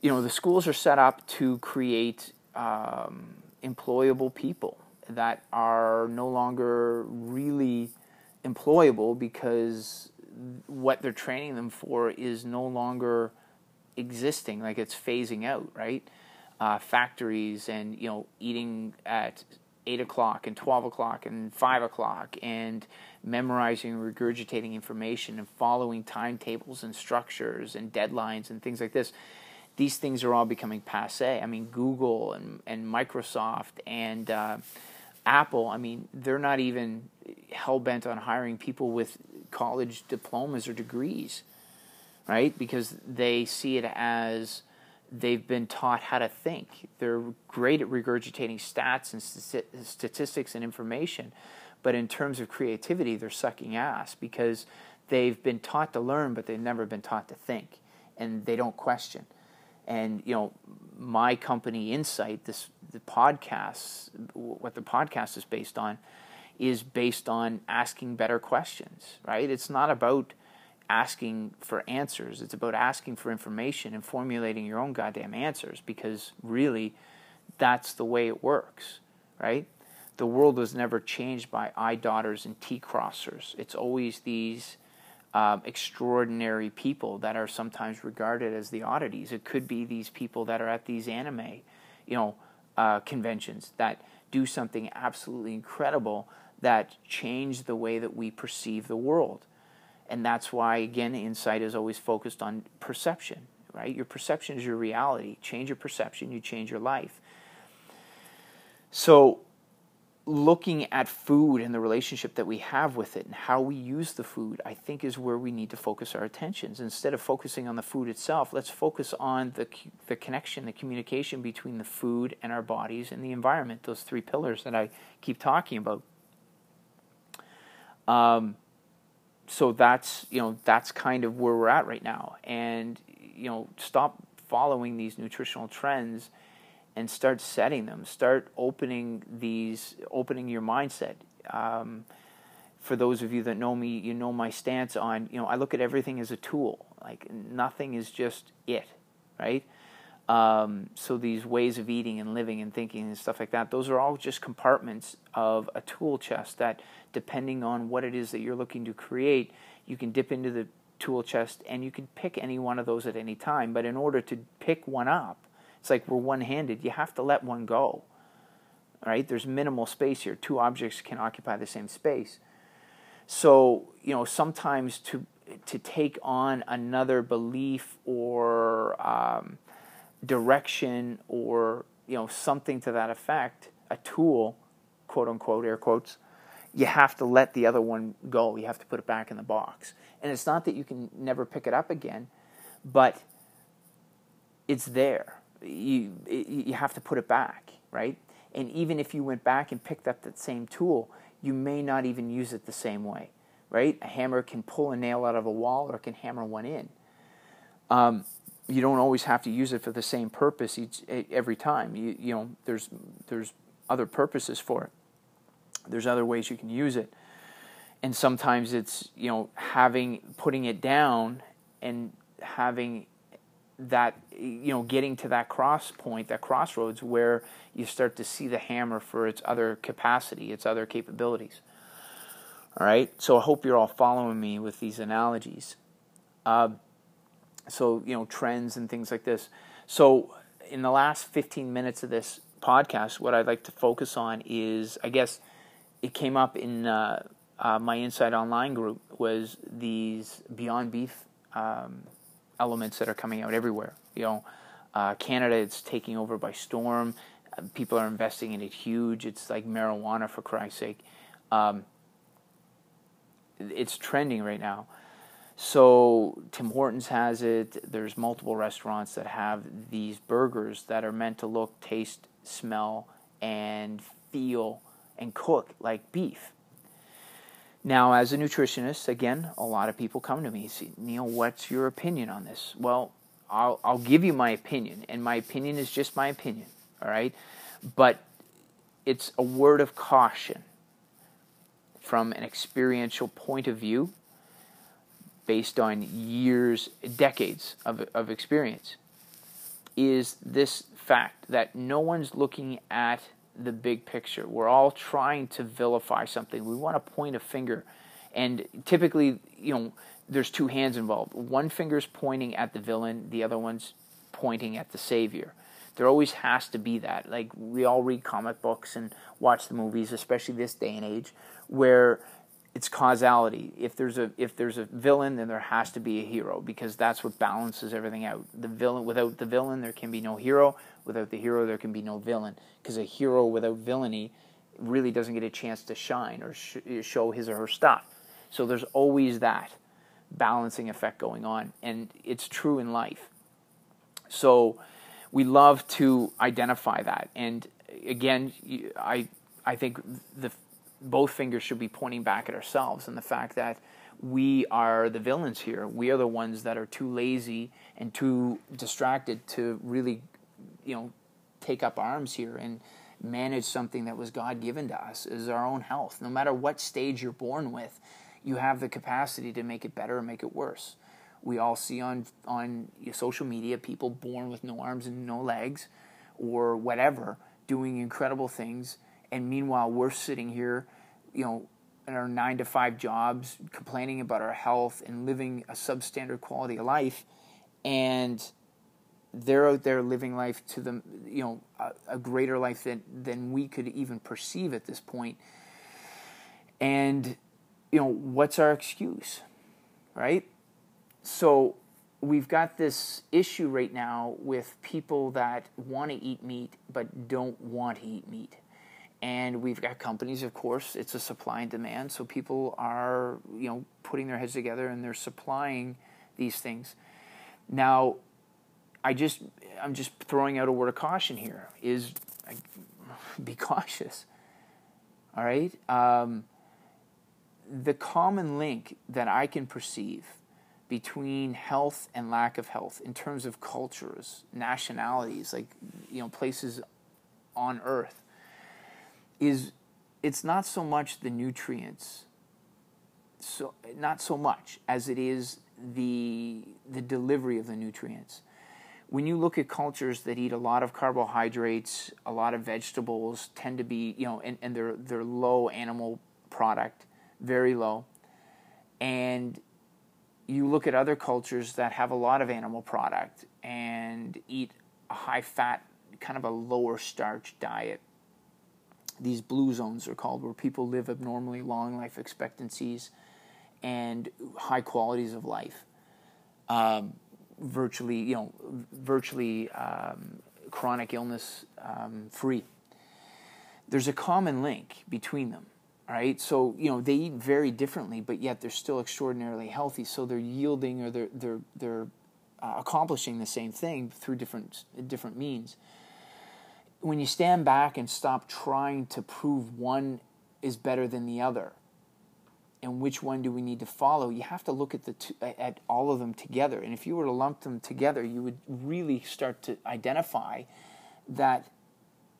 you know, the schools are set up to create um, employable people that are no longer really employable because what they're training them for is no longer existing like it's phasing out right? Uh, factories and you know eating at eight o'clock and twelve o'clock and five o'clock and memorizing regurgitating information and following timetables and structures and deadlines and things like this these things are all becoming passe i mean google and, and microsoft and uh, Apple, I mean, they're not even hell bent on hiring people with college diplomas or degrees, right? Because they see it as they've been taught how to think. They're great at regurgitating stats and statistics and information, but in terms of creativity, they're sucking ass because they've been taught to learn, but they've never been taught to think, and they don't question. And you know, my company Insight, this the podcast, what the podcast is based on, is based on asking better questions. Right? It's not about asking for answers. It's about asking for information and formulating your own goddamn answers because really, that's the way it works. Right? The world was never changed by I dotters and T crossers. It's always these um, extraordinary people that are sometimes regarded as the oddities. It could be these people that are at these anime, you know, uh, conventions that do something absolutely incredible that change the way that we perceive the world. And that's why, again, insight is always focused on perception, right? Your perception is your reality. Change your perception, you change your life. So, looking at food and the relationship that we have with it and how we use the food, I think is where we need to focus our attentions. Instead of focusing on the food itself, let's focus on the, the connection, the communication between the food and our bodies and the environment, those three pillars that I keep talking about. Um, so that's, you know, that's kind of where we're at right now. And, you know, stop following these nutritional trends and start setting them. Start opening these, opening your mindset. Um, for those of you that know me, you know my stance on, you know, I look at everything as a tool. Like nothing is just it, right? Um, so these ways of eating and living and thinking and stuff like that, those are all just compartments of a tool chest that, depending on what it is that you're looking to create, you can dip into the tool chest and you can pick any one of those at any time. But in order to pick one up, it's like we're one handed. You have to let one go. Right? There's minimal space here. Two objects can occupy the same space. So, you know, sometimes to to take on another belief or um, direction or you know something to that effect, a tool, quote unquote, air quotes, you have to let the other one go. You have to put it back in the box. And it's not that you can never pick it up again, but it's there you you have to put it back, right? And even if you went back and picked up that same tool, you may not even use it the same way, right? A hammer can pull a nail out of a wall or can hammer one in. Um, you don't always have to use it for the same purpose each every time. You you know there's there's other purposes for it. There's other ways you can use it, and sometimes it's you know having putting it down and having that you know getting to that cross point that crossroads where you start to see the hammer for its other capacity its other capabilities. All right? So i hope you're all following me with these analogies. Uh, so you know trends and things like this. So in the last 15 minutes of this podcast what i'd like to focus on is i guess it came up in uh, uh, my Insight Online group was these beyond beef um, elements that are coming out everywhere. You know, uh, Canada is taking over by storm. People are investing in it huge. It's like marijuana for Christ's sake. Um, it's trending right now. So Tim Hortons has it. There's multiple restaurants that have these burgers that are meant to look, taste, smell, and feel and cook like beef. Now, as a nutritionist, again, a lot of people come to me and say, Neil, what's your opinion on this? Well, I'll, I'll give you my opinion, and my opinion is just my opinion, all right? But it's a word of caution from an experiential point of view based on years, decades of, of experience, is this fact that no one's looking at the big picture. We're all trying to vilify something. We want to point a finger. And typically, you know, there's two hands involved. One finger's pointing at the villain, the other one's pointing at the savior. There always has to be that. Like we all read comic books and watch the movies, especially this day and age, where it's causality. If there's a if there's a villain, then there has to be a hero because that's what balances everything out. The villain without the villain, there can be no hero. Without the hero, there can be no villain. Because a hero without villainy really doesn't get a chance to shine or sh- show his or her stuff. So there's always that balancing effect going on, and it's true in life. So we love to identify that, and again, I I think the both fingers should be pointing back at ourselves and the fact that we are the villains here. We are the ones that are too lazy and too distracted to really, you know, take up arms here and manage something that was God given to us is our own health. No matter what stage you're born with, you have the capacity to make it better or make it worse. We all see on on social media people born with no arms and no legs or whatever doing incredible things and meanwhile we're sitting here you know in our nine to five jobs complaining about our health and living a substandard quality of life. And they're out there living life to them you know a, a greater life than than we could even perceive at this point. And you know what's our excuse right? So we've got this issue right now with people that want to eat meat but don't want to eat meat and we've got companies of course it's a supply and demand so people are you know putting their heads together and they're supplying these things. Now i just i'm just throwing out a word of caution here is [laughs] be cautious all right? Um, the common link that i can perceive between health and lack of health in terms of cultures nationalities like you know places on earth is it's not so much the nutrients so not so much as it is the the delivery of the nutrients. When you look at cultures that eat a lot of carbohydrates a lot of vegetables tend to be you know and, and they're they're low animal product very low. And you look at other cultures that have a lot of animal product and eat a high fat kind of a lower starch diet these blue zones are called, where people live abnormally long life expectancies and high qualities of life. Um, virtually, you know, virtually um, chronic illness um, free. There's a common link between them, right? So you know they eat very differently, but yet they're still extraordinarily healthy. So they're yielding or they're they're they're uh, accomplishing the same thing through different different means when you stand back and stop trying to prove one is better than the other and which one do we need to follow you have to look at the two, at all of them together. And if you were to lump them together you would really start to identify that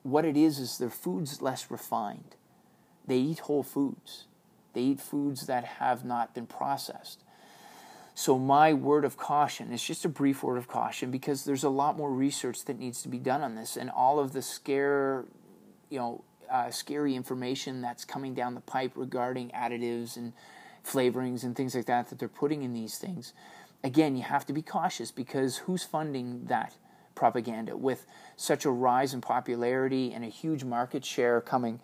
what it is is their food's less refined. They eat whole foods. They eat foods that have not been processed so, my word of caution is just a brief word of caution because there's a lot more research that needs to be done on this, and all of the scare, you know, uh, scary information that's coming down the pipe regarding additives and flavorings and things like that that they're putting in these things. Again, you have to be cautious because who's funding that propaganda with such a rise in popularity and a huge market share coming?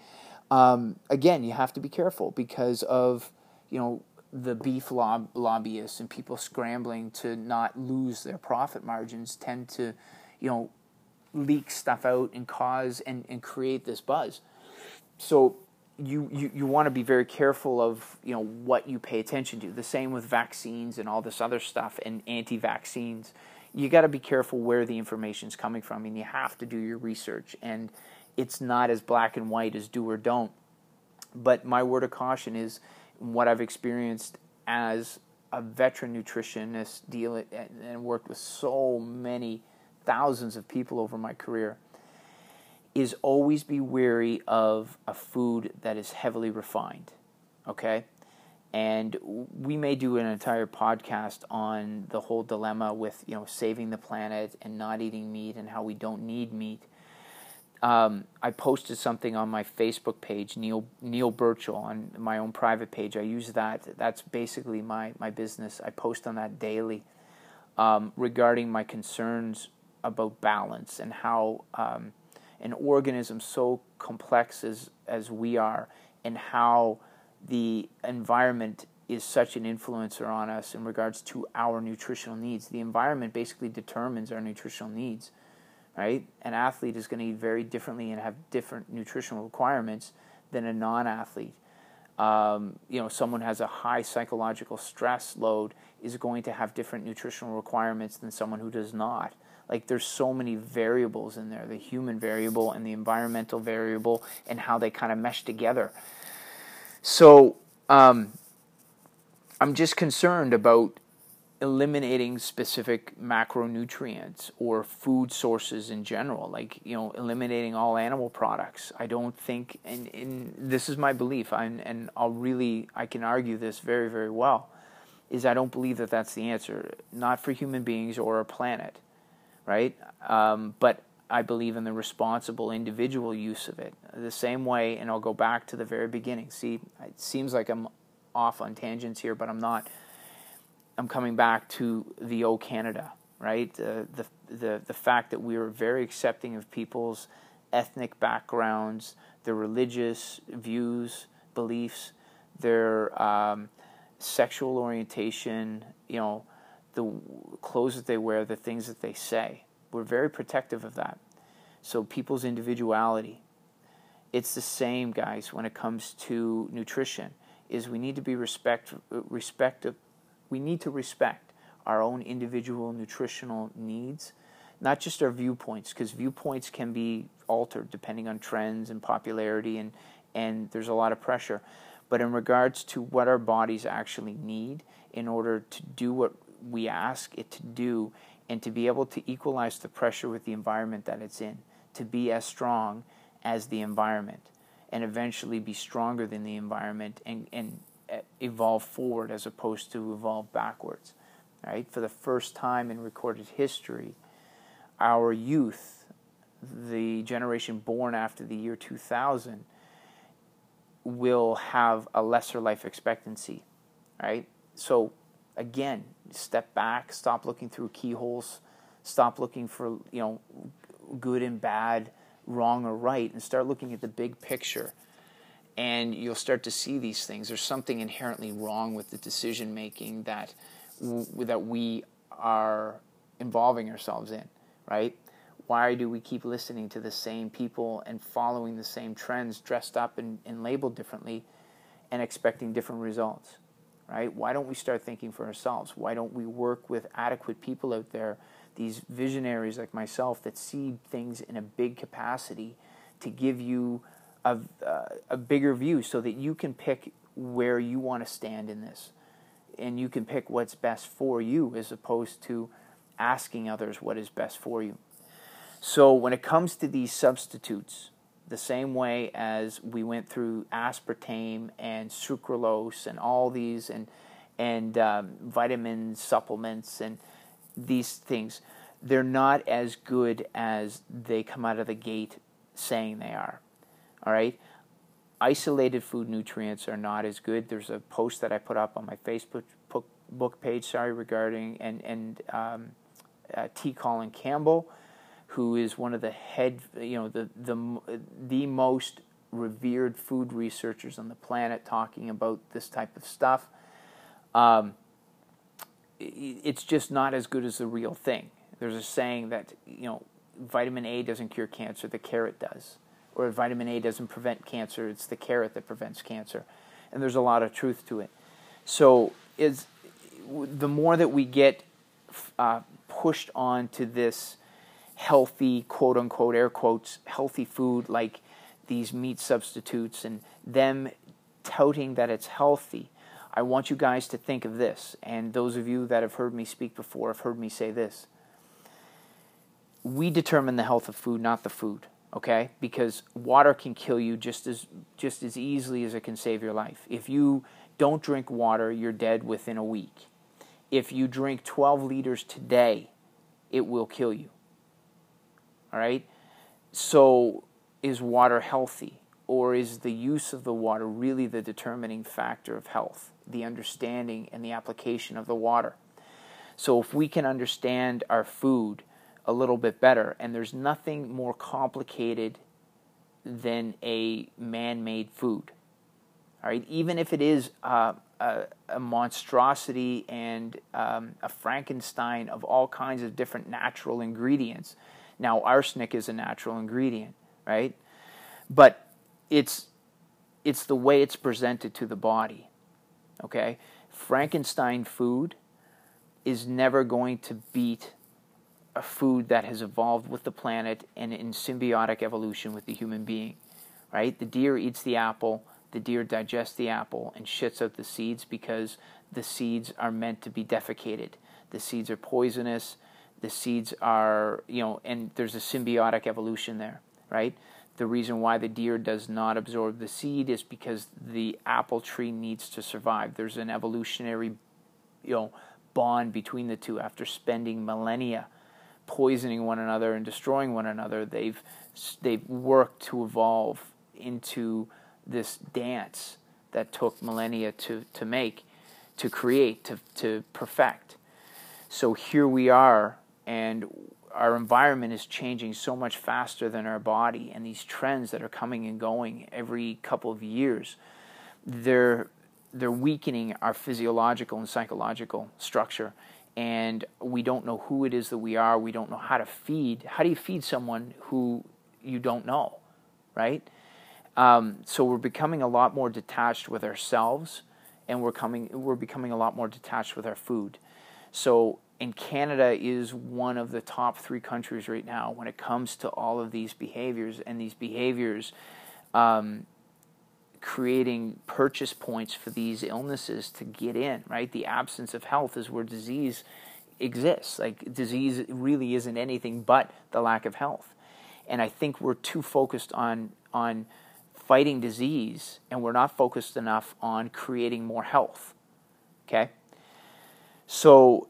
Um, again, you have to be careful because of you know the beef lob- lobbyists and people scrambling to not lose their profit margins tend to, you know, leak stuff out and cause and, and create this buzz. So you, you, you want to be very careful of you know what you pay attention to. The same with vaccines and all this other stuff and anti-vaccines. You got to be careful where the information is coming from, and you have to do your research. And it's not as black and white as do or don't. But my word of caution is what I've experienced as a veteran nutritionist, deal and worked with so many thousands of people over my career is always be wary of a food that is heavily refined. Okay? And we may do an entire podcast on the whole dilemma with, you know, saving the planet and not eating meat and how we don't need meat. Um, I posted something on my Facebook page, Neil Neil Burchill, on my own private page. I use that. That's basically my my business. I post on that daily um, regarding my concerns about balance and how um, an organism so complex as, as we are and how the environment is such an influencer on us in regards to our nutritional needs. The environment basically determines our nutritional needs, right? An athlete is going to eat very differently and have different nutritional requirements than a non-athlete. Um, you know, someone has a high psychological stress load is going to have different nutritional requirements than someone who does not like there's so many variables in there the human variable and the environmental variable and how they kind of mesh together so um, i'm just concerned about eliminating specific macronutrients or food sources in general like you know eliminating all animal products i don't think and, and this is my belief I'm, and i'll really i can argue this very very well is i don't believe that that's the answer not for human beings or a planet right? Um, but I believe in the responsible individual use of it. The same way, and I'll go back to the very beginning. See, it seems like I'm off on tangents here, but I'm not. I'm coming back to the O Canada, right? Uh, the the the fact that we are very accepting of people's ethnic backgrounds, their religious views, beliefs, their um, sexual orientation, you know, the clothes that they wear, the things that they say. We're very protective of that. So people's individuality. It's the same, guys, when it comes to nutrition. Is we need to be respect respect we need to respect our own individual nutritional needs, not just our viewpoints, because viewpoints can be altered depending on trends and popularity and and there's a lot of pressure. But in regards to what our bodies actually need in order to do what we ask it to do and to be able to equalize the pressure with the environment that it's in, to be as strong as the environment and eventually be stronger than the environment and, and evolve forward as opposed to evolve backwards. Right? For the first time in recorded history, our youth, the generation born after the year 2000, will have a lesser life expectancy. Right? So again, step back, stop looking through keyholes, stop looking for, you know, good and bad, wrong or right, and start looking at the big picture. And you'll start to see these things. There's something inherently wrong with the decision making that w- that we are involving ourselves in, right? Why do we keep listening to the same people and following the same trends, dressed up and, and labeled differently, and expecting different results? right? Why don't we start thinking for ourselves? Why don't we work with adequate people out there, these visionaries like myself that see things in a big capacity to give you a, uh, a bigger view so that you can pick where you want to stand in this and you can pick what's best for you as opposed to asking others what is best for you. So when it comes to these substitutes, the same way as we went through aspartame and sucralose and all these and and um, vitamin supplements and these things they're not as good as they come out of the gate saying they are all right isolated food nutrients are not as good there's a post that i put up on my facebook book page sorry regarding and and um, uh, t colin campbell who is one of the head, you know, the the the most revered food researchers on the planet, talking about this type of stuff. Um, it's just not as good as the real thing. There's a saying that you know, vitamin A doesn't cure cancer; the carrot does, or vitamin A doesn't prevent cancer. It's the carrot that prevents cancer, and there's a lot of truth to it. So is the more that we get uh, pushed on to this healthy quote unquote air quotes healthy food like these meat substitutes and them touting that it's healthy I want you guys to think of this, and those of you that have heard me speak before have heard me say this. We determine the health of food, not the food, okay? Because water can kill you just as just as easily as it can save your life. If you don't drink water, you're dead within a week. If you drink 12 liters today, it will kill you. All right? So is water healthy? Or is the use of the water really the determining factor of health? The understanding and the application of the water. So, if we can understand our food a little bit better, and there's nothing more complicated than a man made food. All right, even if it is uh, a, a, monstrosity and um, a Frankenstein of all kinds of different natural ingredients. Now, arsenic is a natural ingredient, right? But it's it's the way it's presented to the body. Okay? Frankenstein food is never going to beat a food that has evolved with the planet and in symbiotic evolution with the human being. Right? The deer eats the apple, the deer digests the apple and shits out the seeds because the seeds are meant to be defecated. The seeds are poisonous. The seeds are, you know, and there's a symbiotic evolution there, right? The reason why the deer does not absorb the seed is because the apple tree needs to survive. There's an evolutionary, you know, bond between the two. After spending millennia poisoning one another and destroying one another, they've they've worked to evolve into this dance that took millennia to, to make, to create, to, to perfect. So here we are, and our environment is changing so much faster than our body, and these trends that are coming and going every couple of years, they're they're weakening our physiological and psychological structure, and we don't know who it is that we are. We don't know how to feed. How do you feed someone who you don't know, right? Um, so we're becoming a lot more detached with ourselves, and we're coming we're becoming a lot more detached with our food. So and Canada is one of the top three countries right now when it comes to all of these behaviors and these behaviors um, creating purchase points for these illnesses to get in, right? The absence of health is where disease exists. Like, disease really isn't anything but the lack of health. And I think we're too focused on, on fighting disease and we're not focused enough on creating more health. Okay? So,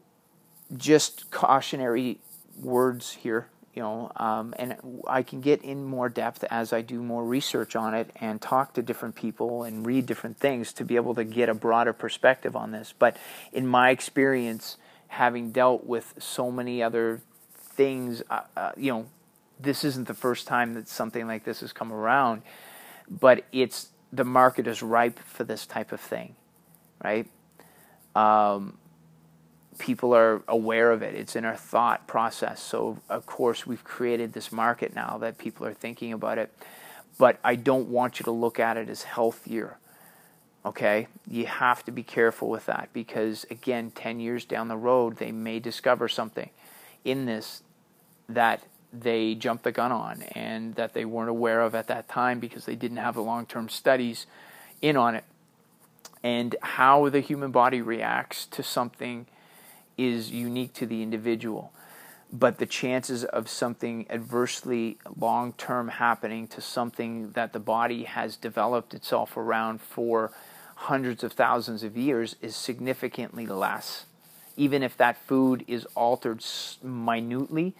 just cautionary words here, you know, um, and I can get in more depth as I do more research on it and talk to different people and read different things to be able to get a broader perspective on this. But in my experience, having dealt with so many other things, uh, uh, you know, this isn't the first time that something like this has come around, but it's the market is ripe for this type of thing, right? Um, people are aware of it. It's in our thought process. So, of course, we've created this market now that people are thinking about it. But I don't want you to look at it as healthier. Okay? You have to be careful with that because, again, 10 years down the road, they may discover something in this that they jumped the gun on and that they weren't aware of at that time because they didn't have the long term studies in on it. And how the human body reacts to something is unique to the individual. But the chances of something adversely long term happening to something that the body has developed itself around for hundreds of thousands of years is significantly less. Even if that food is altered minutely,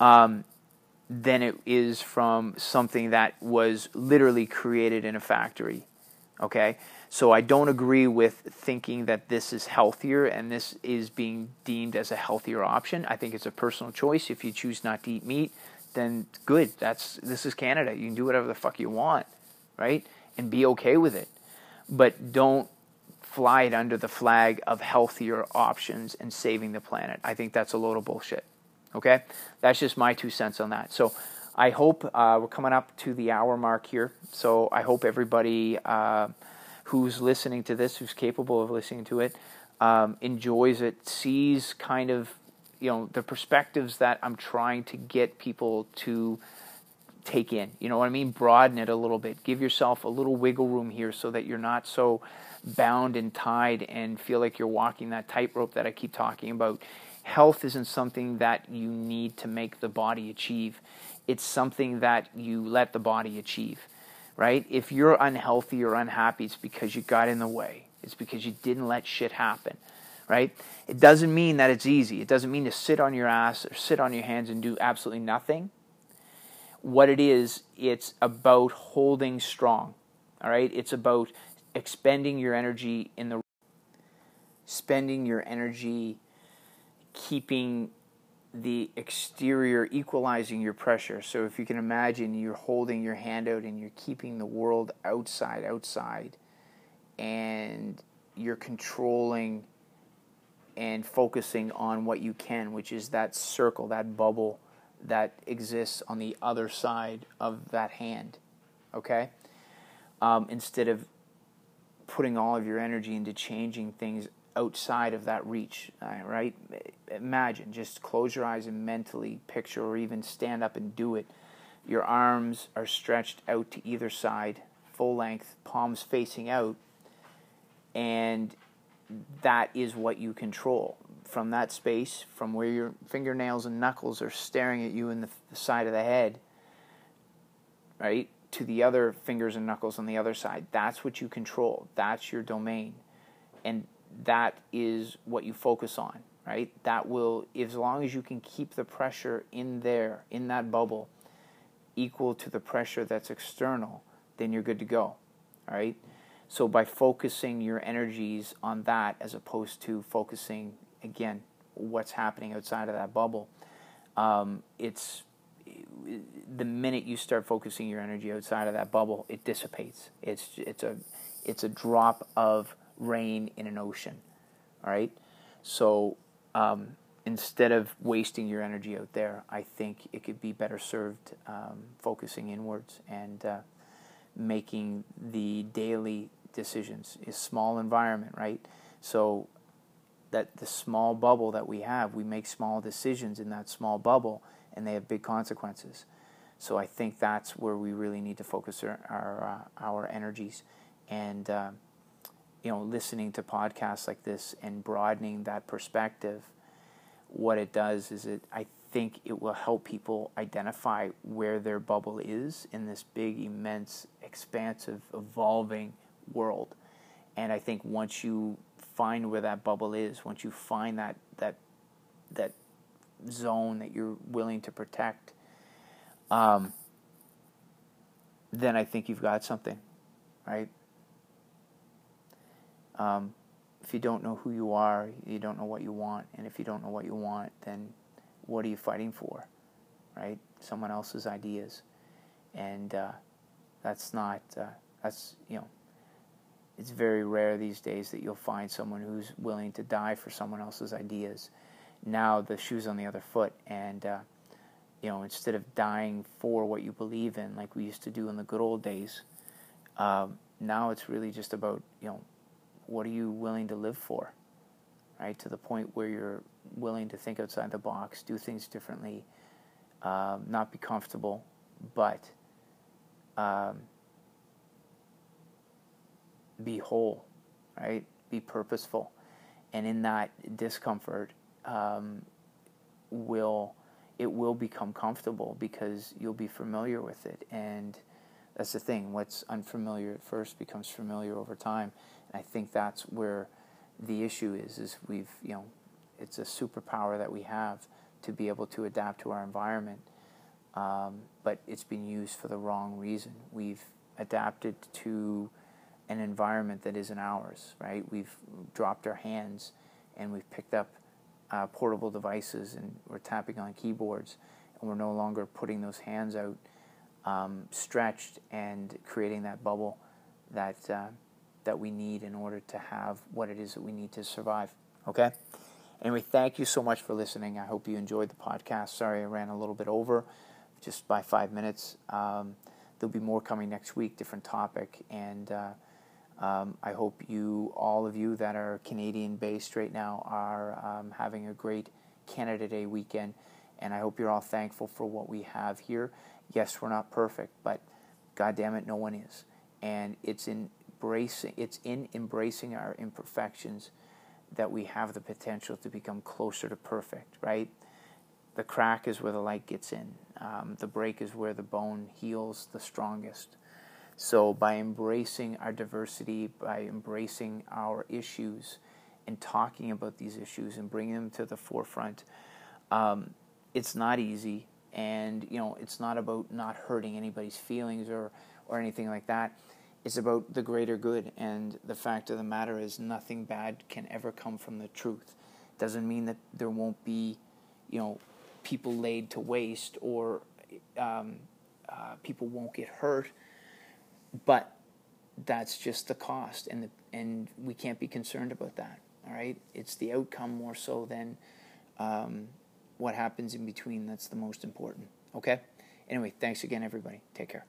um, than it is from something that was literally created in a factory. Okay? So I don't agree with thinking that this is healthier and this is being deemed as a healthier option. I think it's a personal choice. If you choose not to eat meat, then good. That's this is Canada. You can do whatever the fuck you want, right? And be okay with it. But don't fly it under the flag of healthier options and saving the planet. I think that's a load of bullshit. Okay? That's just my two cents on that. So I hope uh, we're coming up to the hour mark here. So I hope everybody uh, who's listening to this, who's capable of listening to it, um, enjoys it, sees kind of you know the perspectives that I'm trying to get people to take in. You know what I mean? Broaden it a little bit. Give yourself a little wiggle room here so that you're not so bound and tied and feel like you're walking that tightrope that I keep talking about. Health isn't something that you need to make the body achieve. It's something that you let the body achieve, right? If you're unhealthy or unhappy, it's because you got in the way. It's because you didn't let shit happen, right? It doesn't mean that it's easy. It doesn't mean to sit on your ass or sit on your hands and do absolutely nothing what it is, it's about holding strong. All right? It's about expending your energy in the spending your energy keeping the exterior equalizing your pressure. So if you can imagine you're holding your hand out and you're keeping the world outside outside and you're controlling and focusing on what you can, which is that circle, that bubble that exists on the other side of that hand. Okay? Um, instead of putting all of your energy into changing things outside of that reach, uh, right? Imagine, just close your eyes and mentally picture or even stand up and do it. Your arms are stretched out to either side, full length, palms facing out, and that is what you control from that space, from where your fingernails and knuckles are staring at you in the, the side of the head, right, to the other fingers and knuckles on the other side. That's what you control. That's your domain. And that is what you focus on, right? That will, as long as you can keep the pressure in there, in that bubble, equal to the pressure that's external, then you're good to go, all right? So by focusing your energies on that as opposed to focusing again what's happening outside of that bubble, um, it's the minute you start focusing your energy outside of that bubble, it dissipates. It's it's a it's a drop of rain in an ocean. All right, so um, instead of wasting your energy out there, I think it could be better served um, focusing inwards and uh, making the daily decisions. A small environment, right? So that the small bubble that we have, we make small decisions in that small bubble, and they have big consequences. So I think that's where we really need to focus our our, uh, our energies, and uh, you know, listening to podcasts like this and broadening that perspective. What it does is it, I think, it will help people identify where their bubble is in this big, immense, expansive, evolving world. And I think once you find where that bubble is, once you find that that that zone that you're willing to protect, um, then I think you've got something, right? Um, if you don't know who you are, you don't know what you want, and if you don't know what you want, then what are you fighting for, right? Someone else's ideas, and uh, that's not uh, that's you know it's very rare these days that you'll find someone who's willing to die for someone else's ideas. Now the shoe's on the other foot, and uh, you know instead of dying for what you believe in, like we used to do in the good old days, um, now it's really just about you know what are you willing to live for, right? To the point where you're willing to think outside the box, do things differently, um, not be comfortable, but um, be whole, right? Be purposeful. And in that discomfort, um, will it will become comfortable because you'll be familiar with it. And that's the thing. What's unfamiliar at first becomes familiar over time. I think that's where the issue is. Is we've you know, it's a superpower that we have to be able to adapt to our environment. Um, but it's been used for the wrong reason. We've adapted to an environment that isn't ours, right? We've dropped our hands and we've picked up uh, portable devices and we're tapping on keyboards and we're no longer putting those hands out um, stretched and creating that bubble that, uh, that we need in order to have what it is that we need to survive. Okay? Anyway, thank you so much for listening. I hope you enjoyed the podcast. Sorry I ran a little bit over just by five minutes. Um, there'll be more coming next week, different topic, and uh, um, I hope you, all of you that are Canadian based right now, are um, having a great Canada Day weekend, and I hope you're all thankful for what we have here. Yes, we're not perfect, but God damn it, no one is, and it's in embracing it's in embracing our imperfections that we have the potential to become closer to perfect, right? The crack is where the light gets in. Um, the break is where the bone heals the strongest. So, by embracing our diversity, by embracing our issues, and talking about these issues and bringing them to the forefront, um, it's not easy. And you know, it's not about not hurting anybody's feelings or or anything like that. It's about the greater good. And the fact of the matter is, nothing bad can ever come from the truth. Doesn't mean that there won't be, you know, people laid to waste or um, uh, people won't get hurt but that's just the cost, and the, and we can't be concerned about that. All right, it's the outcome more so than um, what happens in between that's the most important. Okay. Anyway, thanks again, everybody. Take care.